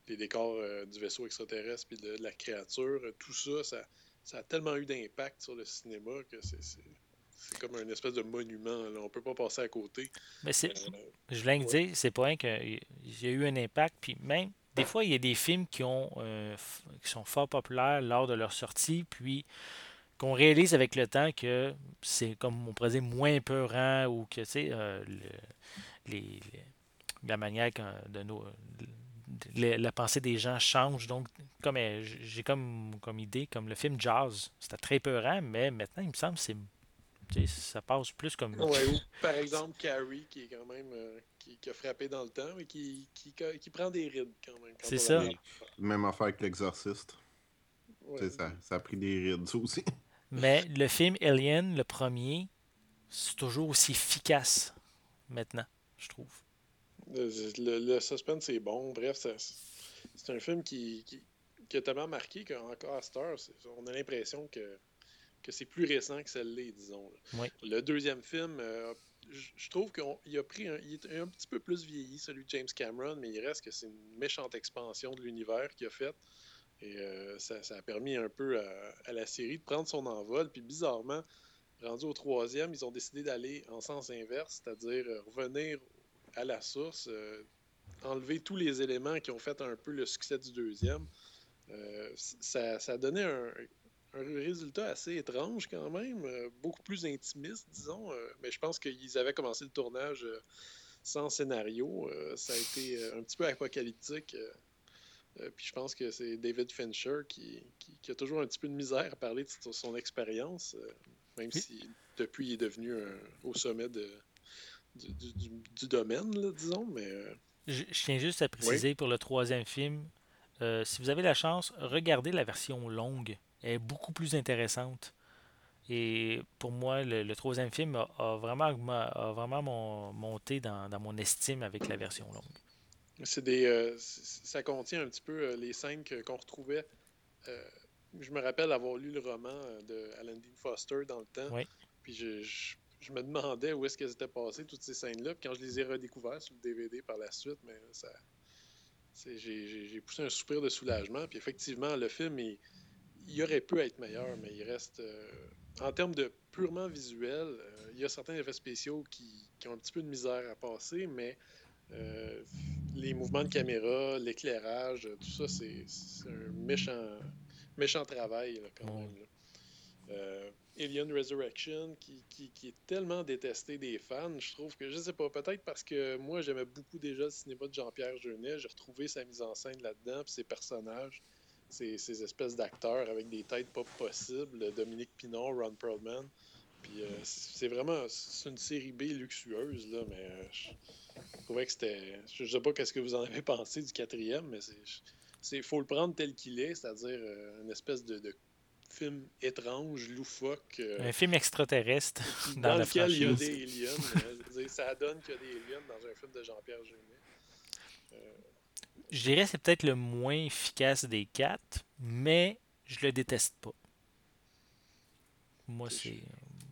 les décors euh, du vaisseau extraterrestre puis de, la créature. Tout ça, ça, a tellement eu d'impact sur le cinéma que c'est comme un espèce de monument. On On peut pas passer à côté. Mais c'est, euh, je viens de dire, c'est pas rien qu'il y a eu un impact. Puis même, des fois, il y a des films qui, ont, qui sont fort populaires lors de leur sortie, puis qu'on réalise avec le temps que c'est, comme on pourrait dire, moins peurant ou que, tu sais, les, la manière de nos, la pensée des gens change. Donc, comme euh, j'ai comme, comme idée, comme le film Jazz, c'était très peurant, mais maintenant, il me semble que ça passe plus comme. par exemple, Carrie, qui est quand même. Euh, qui, a frappé dans le temps, mais qui, qui, prend des rides quand même. C'est ça. Même affaire avec l'exorciste. Ça, ça a pris des rides aussi. mais le film Alien, le premier, c'est toujours aussi efficace maintenant je trouve. Le, suspense est bon. Bref, c'est un film qui, qui, a tellement marqué qu'encore à on a l'impression que, que c'est plus récent que celle-là, disons. Le deuxième film, euh, je trouve qu'il a pris un, il est un petit peu plus vieilli, celui de James Cameron, mais il reste que c'est une méchante expansion de l'univers qu'il a fait. Et euh, ça, a permis un peu à, à, la série de prendre son envol. Puis bizarrement, Rendu au troisième, ils ont décidé d'aller en sens inverse, c'est-à-dire euh, revenir à la source, euh, enlever tous les éléments qui ont fait un peu le succès du deuxième. Euh, ça, ça, a donné un, résultat assez étrange quand même, beaucoup plus intimiste, disons. mais je pense qu'ils avaient commencé le tournage sans scénario. ça a été un petit peu apocalyptique. puis je pense que c'est David Fincher qui, a toujours un petit peu de misère à parler de son expérience. Même si depuis il est devenu au sommet de, du, domaine, disons. Mais, euh, je, tiens juste à préciser pour le troisième film, euh, si vous avez la chance, regardez la version longue. Elle est beaucoup plus intéressante. Et pour moi, le, troisième film a, vraiment, a vraiment monté dans, mon estime avec la version longue. C'est des, euh, ça contient un petit peu les scènes qu'on retrouvait. Je me rappelle avoir lu le roman de Alan Dean Foster dans le temps. Puis je, je me demandais où est-ce qu'elles étaient passées, toutes ces scènes-là. Puis quand je les ai redécouvertes sur le DVD par la suite, mais ça. J'ai poussé un soupir de soulagement. Puis effectivement, le film, il, il aurait pu être meilleur, mais il reste. Euh, en termes de purement visuel, euh, il y a certains effets spéciaux qui, qui, ont un petit peu de misère à passer, mais euh, les mouvements de caméra, l'éclairage, tout ça, c'est un méchant, méchant travail quand même. Alien Resurrection, qui, qui, est tellement détesté des fans. Je trouve que, je sais pas, peut-être parce que moi, j'aimais beaucoup déjà le cinéma de Jean-Pierre Jeunet. J'ai retrouvé sa mise en scène là-dedans, puis ses personnages, ces, ces espèces d'acteurs avec des têtes pas possibles. Dominique Pinon, Ron Perlman. Puis euh, c'est vraiment c'est une série B luxueuse, là, mais euh, je, trouvais que c'était. Je sais pas qu'est-ce que vous en avez pensé du quatrième, mais c'est. Il faut le prendre tel qu'il est, c'est-à-dire euh, une espèce de, de film étrange, loufoque. Euh, un film extraterrestre dans, dans lequel il y a des aliens. ça donne qu'il y a des aliens dans un film de Jean-Pierre Jeunet. Euh, je dirais que c'est peut-être le moins efficace des quatre, mais je le déteste pas. Moi, c'est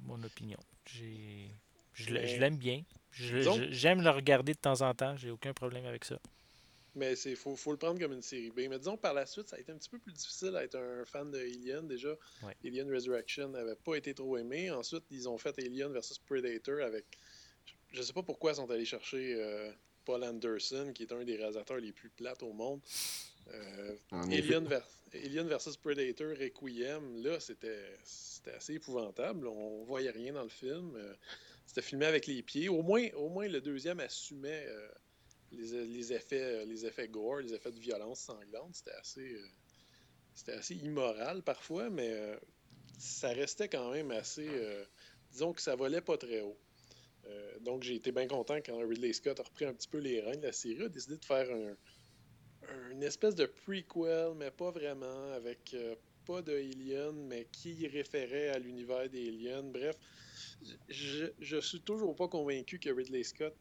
mon opinion. Je l'aime bien. J'aime le regarder de temps en temps. J'ai aucun problème avec ça. Mais il faut, faut, le prendre comme une série B. Mais disons, par la suite, ça a été un petit peu plus difficile d'être un fan de Alien. Déjà, Alien Resurrection n'avait pas été trop aimé. Ensuite, ils ont fait Alien versus Predator avec. Je ne sais pas pourquoi ils sont allés chercher euh, Paul Anderson, qui est un des réalisateurs les plus plates au monde. Euh, Alien, Alien, versus Predator, Requiem, là, c'était assez épouvantable. On voyait rien dans le film. Euh, c'était filmé avec les pieds. Au moins, au moins le deuxième assumait les, effets, euh, les effets gore, les effets de violence sanglante, c'était assez, euh, c'était assez immoral parfois, mais euh, ça restait quand même assez. disons que ça volait pas très haut. donc j'ai été bien content quand Ridley Scott a repris un petit peu les rênes de la série, a décidé de faire un, une espèce de prequel, mais pas vraiment, avec pas de mais qui référait à l'univers des Aliens. Bref, je, je suis toujours pas convaincu que Ridley Scott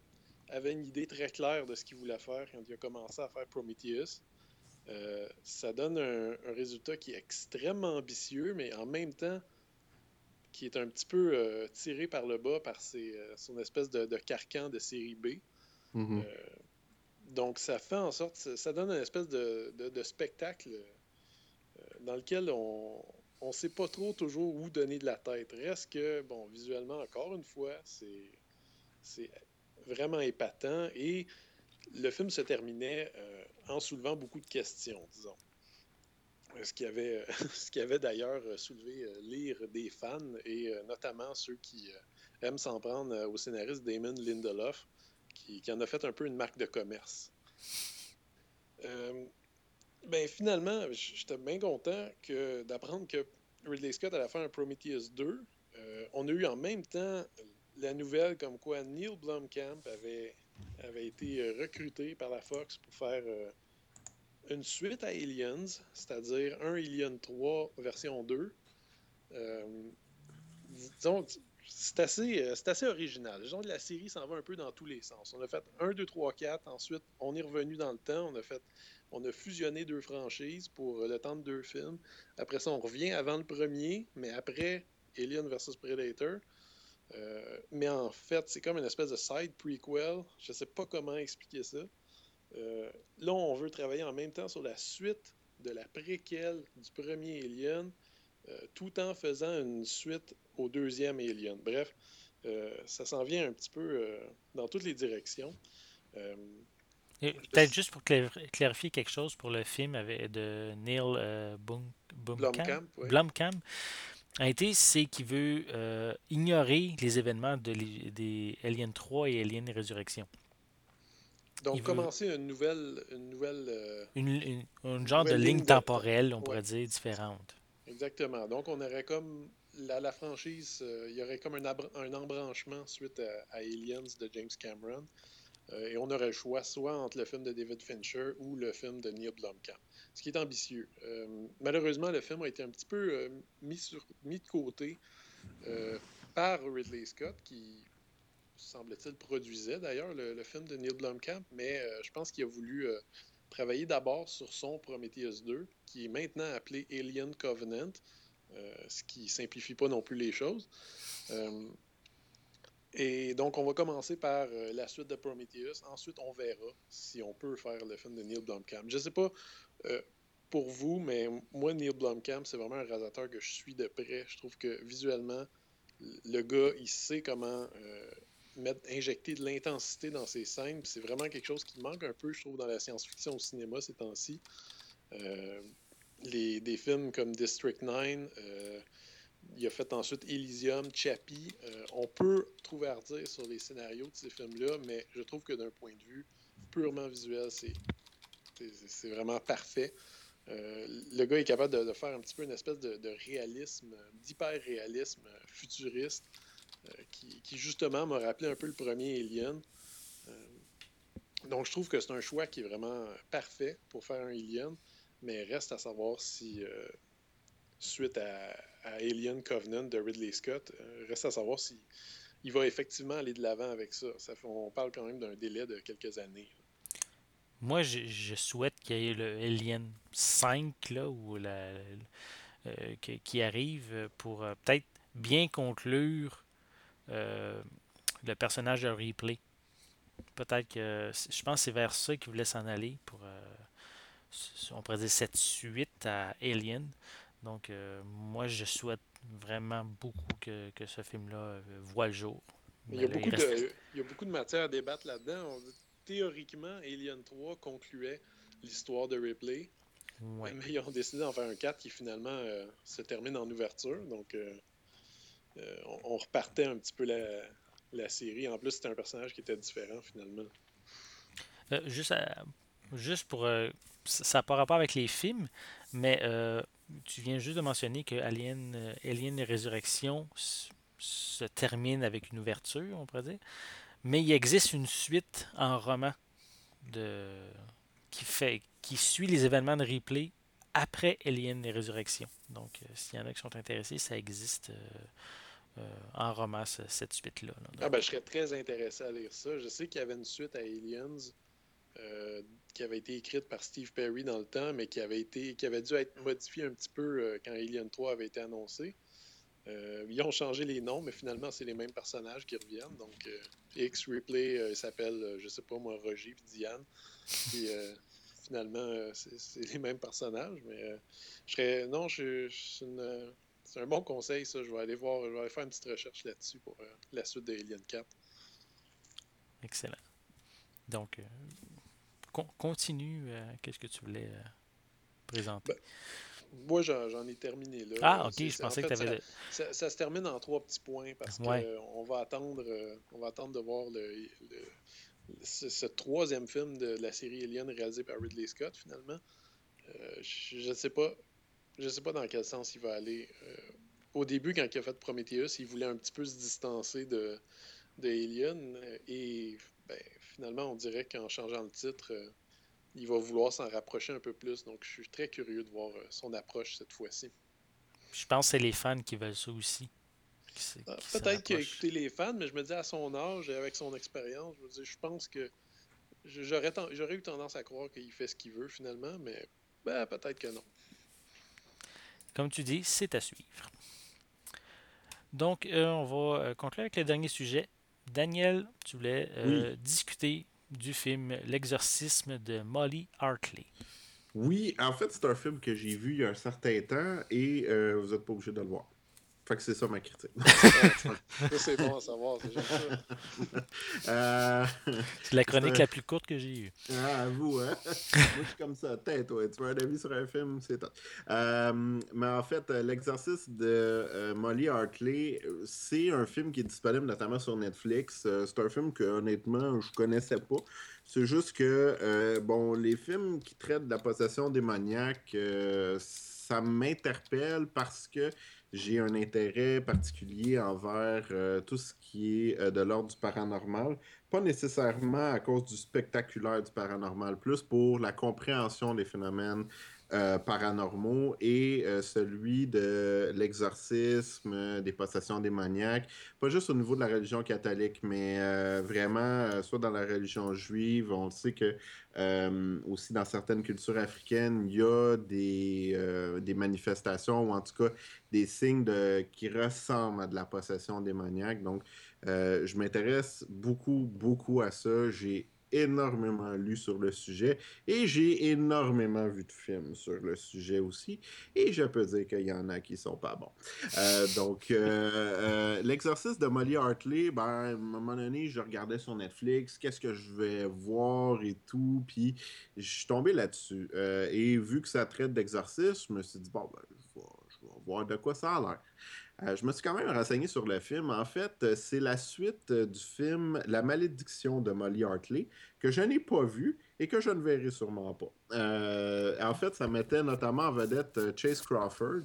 avait une idée très claire de ce qu'il voulait faire quand il a commencé à faire Prometheus. Euh, ça donne un, résultat qui est extrêmement ambitieux, mais en même temps qui est un petit peu euh, tiré par le bas par euh, son espèce de, carcan de série B. Mm-hmm. donc ça fait en sorte, ça, donne une espèce de, de spectacle dans lequel on ne sait pas trop toujours où donner de la tête. Reste que, bon, visuellement, encore une fois, c'est vraiment épatant et le film se terminait euh, en soulevant beaucoup de questions, disons. Ce qui avait, ce qui avait d'ailleurs soulevé euh, l'ire des fans et euh, notamment ceux qui aiment s'en prendre au scénariste Damon Lindelof, qui, en a fait un peu une marque de commerce. ben finalement, j'étais bien content d'apprendre que Ridley Scott allait faire un Prometheus 2. on a eu en même temps la nouvelle comme quoi Neil Blomkamp avait, avait été euh, recruté par la Fox pour faire euh, une suite à Aliens, c'est-à-dire un Alien 3 version 2. Euh, disons, c'est assez, assez original. Genre de la série s'en va un peu dans tous les sens. On a fait 1, 2, 3, 4. Ensuite, on est revenu dans le temps. On a fait, on a fusionné deux franchises pour le temps de deux films. Après ça, on revient avant le premier, mais après Alien versus Predator. Euh, mais en fait, c'est comme une espèce de side prequel. Je ne sais pas comment expliquer ça. Euh, là, on veut travailler en même temps sur la suite de la préquelle du premier Alien, euh, tout en faisant une suite au deuxième Alien. Bref, ça s'en vient un petit peu dans toutes les directions. Peut-être juste pour clarifier quelque chose pour le film avec de Neil Blomkamp? Blomkamp a été, c'est qu'il veut euh, ignorer les événements de des Alien 3 et Alien Résurrection. Donc, commencer une nouvelle. Une, nouvelle, euh, une, genre de ligne, temporelle, on pourrait dire, différente. Exactement. Donc, on aurait comme la, franchise, euh, il y aurait comme un, un embranchement suite à, Aliens de James Cameron. Euh, et on aurait le choix soit entre le film de David Fincher ou le film de Neil Blomkamp. Ce qui est ambitieux. malheureusement, le film a été un petit peu mis, sur, mis de côté par Ridley Scott, qui semble-t-il produisait d'ailleurs le, film de Neil Blomkamp, mais je pense qu'il a voulu travailler d'abord sur son Prometheus 2, qui est maintenant appelé Alien Covenant, euh, ce qui simplifie pas non plus les choses. Euh, et donc, on va commencer par euh, la suite de Prometheus. Ensuite, on verra si on peut faire le film de Neil Blomkamp. Je ne sais pas pour vous, mais moi, Neil Blomkamp, c'est vraiment un réalisateur que je suis de près. Je trouve que visuellement, le gars, il sait comment mettre, injecter de l'intensité dans ses scènes. C'est vraiment quelque chose qui manque un peu, je trouve, dans la science-fiction au cinéma ces temps-ci. Euh, des films comme District 9, euh, il a fait ensuite Elysium, Chappie. Euh, on peut trouver à redire sur les scénarios de ces films-là, mais je trouve que d'un point de vue purement visuel, c'est vraiment parfait. le gars est capable de, faire un petit peu une espèce de, réalisme, d'hyper-réalisme futuriste euh, qui, justement m'a rappelé un peu le premier Alien. Euh, donc je trouve que c'est un choix qui est vraiment parfait pour faire un Alien, mais reste à savoir si, euh, suite à, Alien Covenant de Ridley Scott, reste à savoir si il va effectivement aller de l'avant avec ça. on parle quand même d'un délai de quelques années. Moi, je, souhaite qu'il y ait le Alien 5 là, la, qui arrive pour peut-être bien conclure euh, le personnage de Replay. Peut-être que je pense que c'est vers ça qu'il voulait s'en aller pour euh, on pourrait dire cette suite à Alien. Donc euh, moi je souhaite vraiment beaucoup que, ce film-là voit le jour. il, y a beaucoup de, il y a beaucoup de matière à débattre là-dedans. Théoriquement, Alien 3 concluait l'histoire de Ripley. Mais ils ont décidé d'en faire un 4 qui finalement se termine en ouverture. Donc euh, on, repartait un petit peu la, série. En plus, c'était un personnage qui était différent finalement. Euh, juste, juste pour. Euh, ça n'a pas rapport avec les films, mais tu viens juste de mentionner que Alien, Alien et Résurrection se termine avec une ouverture, on pourrait dire. Mais il existe une suite en roman de, qui, fait, qui suit les événements de replay après Alien et Résurrection. Donc, s'il y en a qui sont intéressés, ça existe euh, en roman, cette suite-là. Ah ben, je serais très intéressé à lire ça. Je sais qu'il y avait une suite à Aliens euh, qui avait été écrite par Steve Perry dans le temps, mais qui avait, été, qui avait dû être modifiée un petit peu euh, quand Alien 3 avait été annoncé. ils ont changé les noms, mais finalement, c'est les mêmes personnages qui reviennent. Donc, X Replay s'appelle, je sais pas moi, Roger et Diane. Puis, finalement, c'est les mêmes personnages. Mais je serais. Non, c'est un bon conseil, ça. Je vais aller voir, je vais aller faire une petite recherche là-dessus pour euh, la suite d'Alien 4. Excellent. Donc, euh, continue. Euh, qu'est-ce que tu voulais présenter? Ben, moi, j'en ai terminé là. Ah, ok, je pensais que tu avais. Ça, ça, se termine en trois petits points parce qu'on va attendre on va attendre de voir le, ce, troisième film de la série Alien réalisé par Ridley Scott, finalement. je ne sais pas je sais pas dans quel sens il va aller. Euh, au début, quand il a fait Prometheus, il voulait un petit peu se distancer de, de Alien. Et ben, finalement, on dirait qu'en changeant le titre, euh, il va vouloir s'en rapprocher un peu plus. Donc, je suis très curieux de voir euh, son approche cette fois-ci. Je pense que c'est les fans qui veulent ça aussi. Ah, peut-être qu'il a écouté les fans, mais je me dis à son âge et avec son expérience, je, je pense que j'aurais, j'aurais eu tendance à croire qu'il fait ce qu'il veut finalement, mais ben, peut-être que non. Comme tu dis, c'est à suivre. Donc, euh, on va conclure avec le dernier sujet. Daniel, tu voulais euh, discuter du film L'exorcisme de Molly Hartley. Oui, en fait, c'est un film que j'ai vu il y a un certain temps et vous n'êtes pas obligé de le voir. Fait que c'est ça ma critique. c'est bon à savoir, c'est euh... C'est la chronique la plus courte que j'ai eue. Ah, vous, hein? Moi, je suis comme ça. Tête, ouais. Tu veux un avis sur un film, c'est top. Euh, mais en fait, euh, l'exercice de euh, Molly Hartley, c'est un film qui est disponible notamment sur Netflix. c'est un film que, honnêtement, je connaissais pas. C'est juste que, bon, les films qui traitent de la possession démoniaque, ça m'interpelle parce que j'ai un intérêt particulier envers euh, tout ce qui est euh, de l'ordre du paranormal. Pas nécessairement à cause du spectaculaire du paranormal, plus pour la compréhension des phénomènes euh, paranormaux et euh, celui de l'exorcisme, euh, des possessions démoniaques, pas juste au niveau de la religion catholique, mais vraiment, soit dans la religion juive, on sait que aussi dans certaines cultures africaines, il y a des, des manifestations ou en tout cas des signes qui ressemblent à de la possession démoniaque. Donc, je m'intéresse beaucoup, beaucoup à ça. J'ai énormément lu sur le sujet et j'ai énormément vu de films sur le sujet aussi. Et je peux dire qu'il y en a qui sont pas bons. Euh, donc, euh, euh, l'exercice de Molly Hartley, ben, à un moment donné, je regardais sur Netflix, qu'est-ce que je vais voir et tout, puis je suis tombé là-dessus. et vu que ça traite d'exercice, je me suis dit, bon, ben, je vais voir de quoi ça a l'air. Euh, je me suis quand même renseigné sur le film. En fait, euh, c'est la suite euh, du film La malédiction de Molly Hartley, que je n'ai pas vu et que je ne verrai sûrement pas. en fait, ça mettait notamment en vedette Chase Crawford.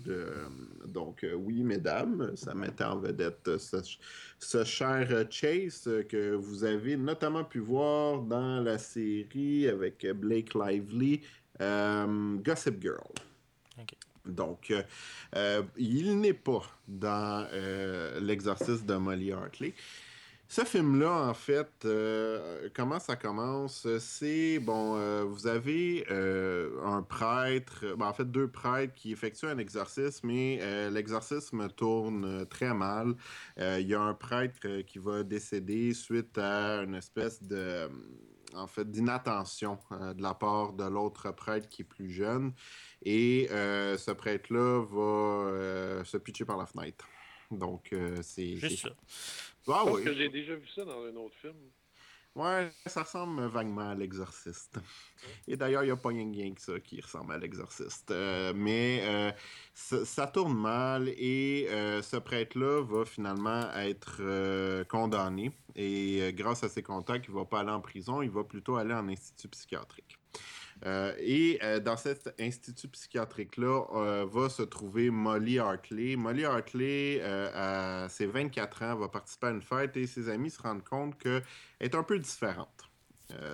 donc, oui, mesdames, ça mettait en vedette ce, cher Chase que vous avez notamment pu voir dans la série avec Blake Lively, Gossip Girl. Donc, euh, euh, il n'est pas dans euh, l'exercice de Molly Hartley. Ce film-là, en fait, comment ça commence? C'est, bon, vous avez un prêtre, ben, en fait, deux prêtres qui effectuent un exorcisme, mais l'exorcisme tourne très mal. Il y a un prêtre qui va décéder suite à une espèce de, en fait, d'inattention de la part de l'autre prêtre qui est plus jeune. Et euh, ce prêtre-là va euh, se pitcher par la fenêtre. Donc, euh, c'est. Juste ça. Ah, Je pense que j'ai déjà vu ça dans un autre film. Ouais, ça ressemble vaguement à l'exorciste. Et d'ailleurs, il n'y a pas rien que ça qui ressemble à l'exorciste. mais ça, tourne mal et ce prêtre-là va finalement être condamné. Et grâce à ses contacts, il ne va pas aller en prison, il va plutôt aller en institut psychiatrique. Euh, et euh, dans cet institut psychiatrique-là euh, va se trouver Molly Hartley. Molly Hartley, à ses 24 ans, va participer à une fête et ses amis se rendent compte qu'elle est un peu différente.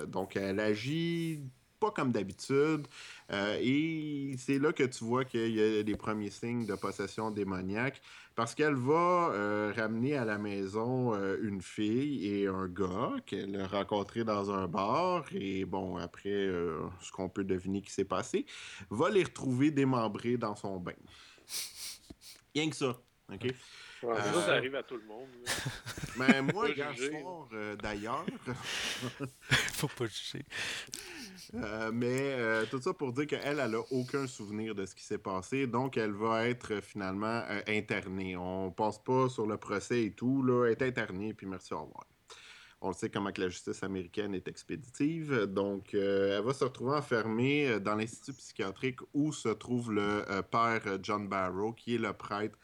donc, elle agit pas comme d'habitude. et c'est là que tu vois qu'il y a des premiers signes de possession démoniaque parce qu'elle va euh, ramener à la maison euh, une fille et un gars qu'elle a rencontré dans un bar. Et bon, après, euh, ce qu'on peut deviner qui s'est passé, va les retrouver démembrés dans son bain. Rien que ça. OK? Ça, arrive à tout le monde. Mais moi, hier soir, d'ailleurs. Faut pas juger. Euh, mais euh, tout ça pour dire qu'elle, elle n'a aucun souvenir de ce qui s'est passé, donc elle va être euh, finalement internée. On passe pas sur le procès et tout, là, elle est internée, puis merci, au revoir. On le sait comment que la justice américaine est expéditive, donc elle va se retrouver enfermée dans l'institut psychiatrique où se trouve le père John Barrow, qui est le prêtre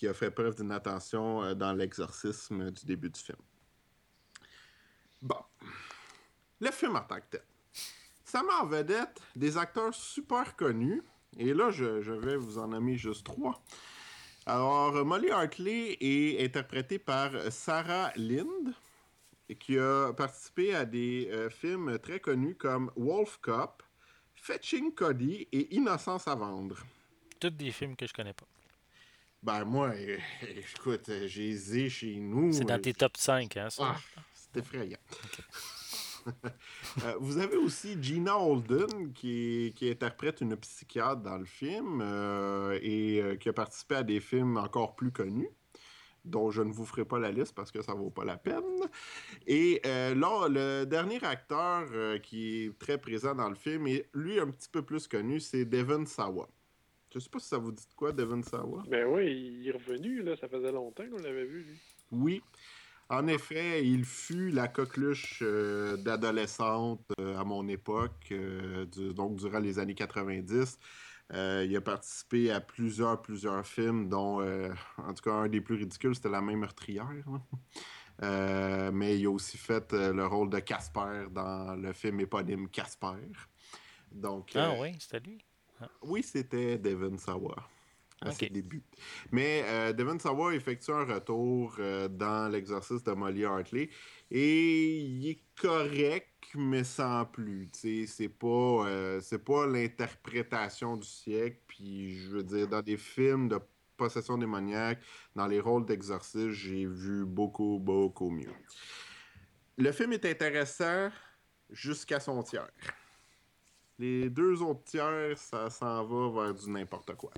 qui a fait preuve d'une attention dans l'exorcisme du début du film. Bon. Le film en tant que tel. Ça met en vedette des acteurs super connus. Et là, je, vais vous en nommer juste trois. Alors, Molly Hartley est interprétée par Sarah Lind, qui a participé à des euh, films très connus comme Wolf Cop, Fetching Cody et Innocence à vendre. Tous des films que je connais pas. Ben, moi, écoute, j'ai zé chez nous. C'est dans tes top 5, hein, ça? Ah, c'est effrayant. Euh, vous avez aussi Gina Holden qui, interprète une psychiatre dans le film euh, et euh, qui a participé à des films encore plus connus dont je ne vous ferai pas la liste parce que ça vaut pas la peine. Et là, le dernier acteur qui est très présent dans le film, et lui un petit peu plus connu, c'est Devon Sawa. Je sais pas si ça vous dit quoi, Devon Sawa. Ben oui, il est revenu, là. Ça faisait longtemps qu'on l'avait vu, lui. Oui. En effet, il fut la coqueluche euh, d'adolescente euh, à mon époque, euh, donc durant les années 90. il a participé à plusieurs, plusieurs films, dont, en tout cas, un des plus ridicules, c'était La main meurtrière. mais il a aussi fait le rôle de Casper dans le film éponyme Casper. Donc, ah oui, c'était lui. Oui, c'était Devon Sawa à ses débuts. Mais euh, Devon Sawa effectue un retour euh, dans l'exercice de Molly Hartley et il est correct, mais sans plus. C'est pas, euh, c'est pas l'interprétation du siècle. Puis je veux dire, dans des films de possession démoniaque, dans les rôles d'exorcisme, j'ai vu beaucoup, beaucoup mieux. Le film est intéressant jusqu'à son tiers. Les deux autres tiers, ça s'en va vers du n'importe quoi.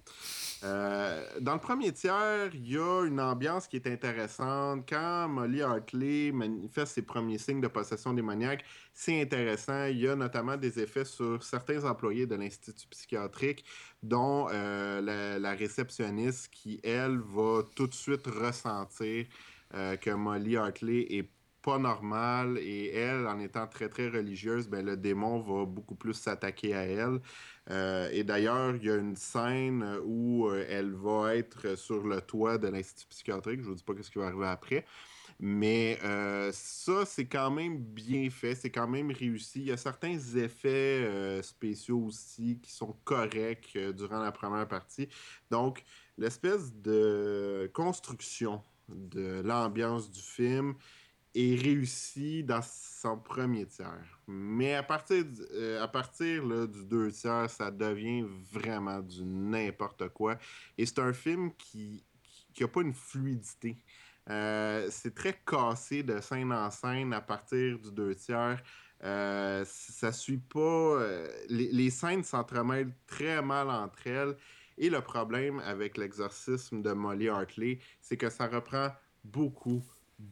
Euh, dans le premier tiers, il y a une ambiance qui est intéressante. Quand Molly Hartley manifeste ses premiers signes de possession démoniaque, c'est intéressant. Il y a notamment des effets sur certains employés de l'Institut psychiatrique, dont euh, la, réceptionniste qui, elle, va tout de suite ressentir euh, que Molly Hartley est pas normal et elle, en étant très très religieuse, ben, le démon va beaucoup plus s'attaquer à elle. Euh, et d'ailleurs, il y a une scène où euh, elle va être sur le toit de l'Institut psychiatrique. Je ne vous dis pas ce qui va arriver après. Mais euh, ça, c'est quand même bien fait, c'est quand même réussi. Il y a certains effets spéciaux aussi qui sont corrects durant la première partie. Donc, l'espèce de construction de l'ambiance du film, est réussi dans son premier tiers. Mais à partir, euh, à partir du deux tiers, ça devient vraiment du n'importe quoi. Et c'est un film qui n'a pas une fluidité. Euh, c'est très cassé de scène en scène à partir du deux tiers. Euh, ça suit pas. les, les, scènes s'entremêlent très mal entre elles. Et le problème avec l'exorcisme de Molly Hartley, c'est que ça reprend beaucoup,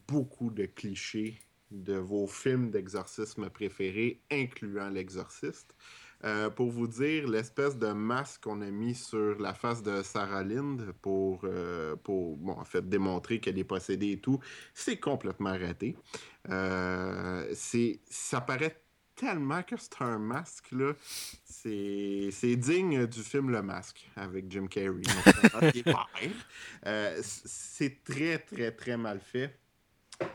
beaucoup de clichés de vos films d'exorcisme préférés, incluant L'Exorciste. Euh, pour vous dire, l'espèce de masque qu'on a mis sur la face de Sarah Lind pour, euh, pour bon, en fait, démontrer qu'elle est possédée et tout, c'est complètement raté. Euh, c'est, ça paraît tellement que c'est un masque, là. C'est, c'est digne du film Le Masque avec Jim Carrey. c'est très, très, très mal fait.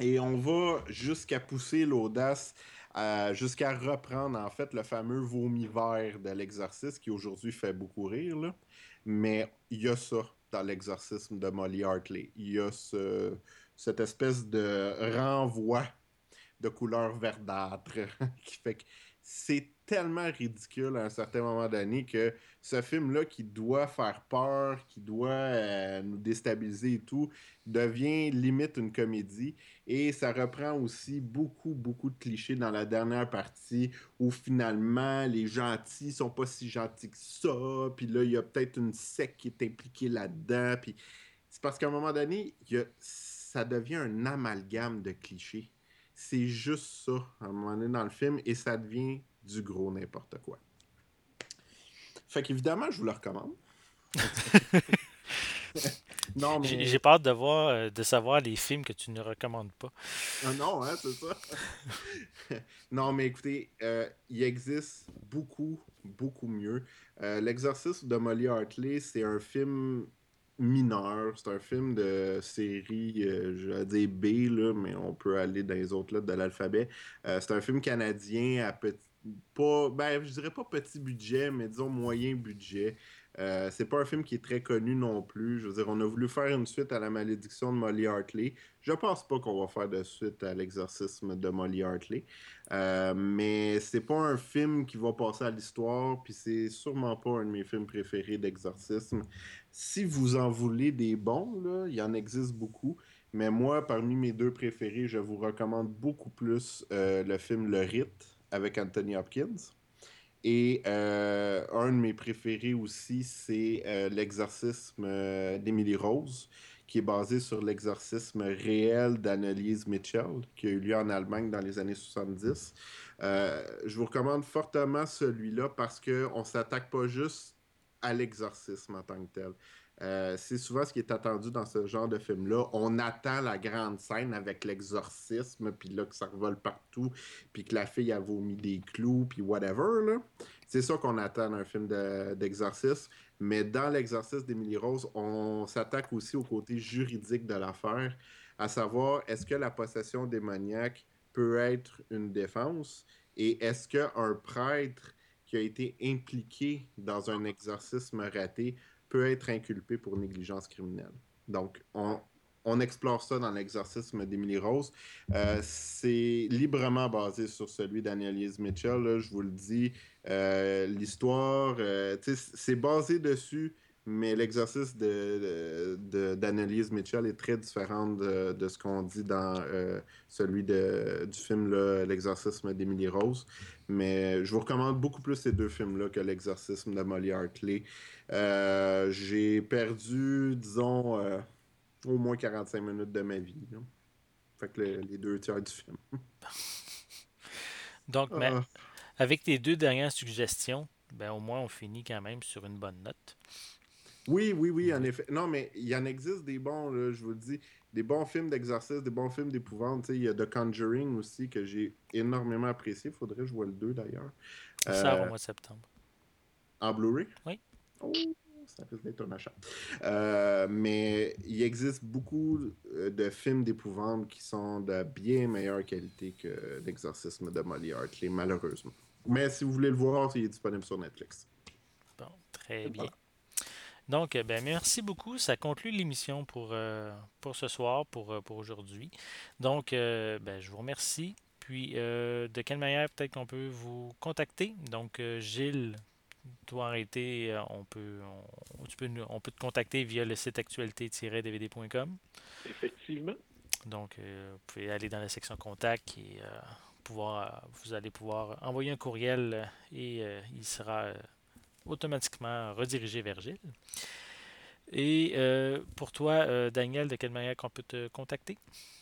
Et on va jusqu'à pousser l'audace, jusqu'à reprendre en fait le fameux vomi vert de l'exorcisme qui aujourd'hui fait beaucoup rire. Mais il y a ça dans l'exorcisme de Molly Hartley. Il y a ce, cette espèce de renvoi de couleur verdâtre qui fait que c'est tellement ridicule à un certain moment donné que ce film-là qui doit faire peur, qui doit euh, nous déstabiliser et tout, devient limite une comédie. Et ça reprend aussi beaucoup, beaucoup de clichés dans la dernière partie où finalement les gentils sont pas si gentils que ça. Puis là, il y a peut-être une secte qui est impliquée là-dedans. Puis c'est parce qu'à un moment donné, ça devient un amalgame de clichés. C'est juste ça, à un moment donné dans le film, et ça devient du gros n'importe quoi. Fait qu'évidemment, je vous le recommande. non, mais... J'ai peur de voir, euh, de savoir les films que tu ne recommandes pas. Ah non, hein, c'est ça. non, mais écoutez, euh, il existe beaucoup, beaucoup mieux. Euh, L'exorcisme de Molly Hartley, c'est un film mineur. C'est un film de série, je vais dire B, là, mais on peut aller dans les autres lettres de l'alphabet. c'est un film canadien à petit pas, ben, je dirais pas petit budget, mais disons moyen budget. Euh, c'est pas un film qui est très connu non plus. Je veux dire, on a voulu faire une suite à La malédiction de Molly Hartley. Je pense pas qu'on va faire de suite à L'exorcisme de Molly Hartley. Euh, mais c'est pas un film qui va passer à l'histoire, puis c'est sûrement pas un de mes films préférés d'exorcisme. Si vous en voulez des bons, il y en existe beaucoup. Mais moi, parmi mes deux préférés, je vous recommande beaucoup plus euh, le film Le Rite avec Anthony Hopkins. Et euh, un de mes préférés aussi, c'est euh, l'exorcisme euh, Rose, qui est basé sur l'exorcisme réel d'Annelise Mitchell, qui a eu lieu en Allemagne dans les années 70. je vous recommande fortement celui-là parce qu'on ne s'attaque pas juste à l'exorcisme en tant que tel. Euh, c'est souvent ce qui est attendu dans ce genre de film-là. On attend la grande scène avec l'exorcisme, puis là que ça revole partout, puis que la fille a vomi des clous, puis whatever. C'est ça qu'on attend dans un film d'exorcisme. Mais dans l'exorcisme d'Emily Rose, on s'attaque aussi au côté juridique de l'affaire, à savoir est-ce que la possession démoniaque peut être une défense? Et est-ce qu'un prêtre qui a été impliqué dans un exorcisme raté peut être inculpé pour négligence criminelle. Donc, on, on explore ça dans l'exorcisme d'Emily Rose. Euh, c'est librement basé sur celui d'Annelise Mitchell, je vous le dis. Euh, l'histoire, euh, c'est basé dessus, mais l'exercice d'Annelise de, Mitchell est très différent de, ce qu'on dit dans celui du film L'exorcisme d'Emily Rose. Mais je vous recommande beaucoup plus ces deux films-là que l'exorcisme de Molly Hartley. J'ai perdu, disons au moins 45 minutes de ma vie. Fait que les deux tiers du film. Donc, ah. avec tes deux dernières suggestions, ben, au moins on finit quand même sur une bonne note. Oui, oui, oui, en effet. Non, mais il y en existe des bons, je vous le dis, des bons films d'exercice, des bons films d'épouvante. Il y a The Conjuring aussi que j'ai énormément apprécié. Faudrait que je vois le 2 d'ailleurs. Ça au mois de septembre. En Blu-ray? Oui. Oh, ça risque d'être un achat. Euh, mais il existe beaucoup euh, de films d'épouvante qui sont de bien meilleure qualité que l'exorcisme de Molly Hartley, malheureusement. Mais si vous voulez le voir, il est disponible sur Netflix. Bon, très bien. Donc, ben, merci beaucoup. Ça conclut l'émission pour, euh, pour ce soir, pour, pour aujourd'hui. Donc, ben, je vous remercie. Puis, de quelle manière peut-être qu'on peut vous contacter? Donc, Gilles, toi arrêter, euh, on peut, on, on peut te contacter via le site actualité-dvd.com. Effectivement. Donc, euh, vous pouvez aller dans la section contact et euh, pouvoir, vous allez pouvoir envoyer un courriel et il sera automatiquement redirigé vers Gilles. Et pour toi, Daniel, de quelle manière qu'on peut te contacter?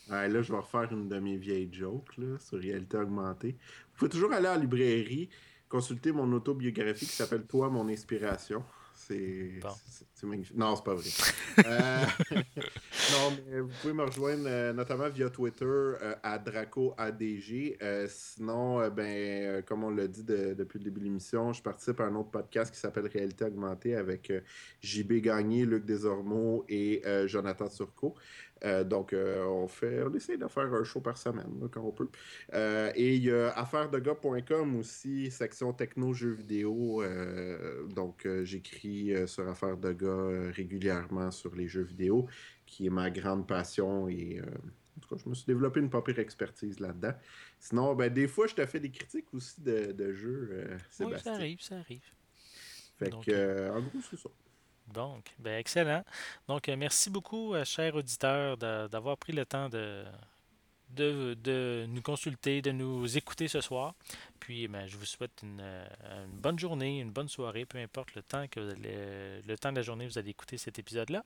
là, je vais refaire une de mes vieilles jokes là, sur réalité augmentée. Vous pouvez toujours aller à la librairie consulter mon autobiographie qui s'appelle Toi, mon inspiration. C'est magnifique. Non, c'est pas vrai. Euh, non, mais vous pouvez me rejoindre euh, notamment via Twitter euh, à DracoADG. sinon, ben, comme on l'a dit depuis le début de l'émission, je participe à un autre podcast qui s'appelle Réalité augmentée avec JB Gagné, Luc Desormeaux et Jonathan Turcot. Donc, on fait, on essaie de faire un show par semaine quand on peut. et il y a affairesdegars.com aussi, section techno jeux vidéo. donc, j'écris sur Affaires de gars régulièrement sur les jeux vidéo, qui est ma grande passion et euh, en tout cas, je me suis développé une pas pire expertise là-dedans. Sinon, ben, des fois, je te fais des critiques aussi de, jeux, euh, Oui, ça arrive, ça arrive. Fait que, euh, en gros, c'est ça. Donc, ben, excellent. Donc, merci beaucoup, chers auditeurs, d'avoir pris le temps de, de, nous consulter, de nous écouter ce soir. Puis ben, je vous souhaite une, bonne journée, une bonne soirée, peu importe le temps que le temps de la journée vous allez écouter cet épisode-là.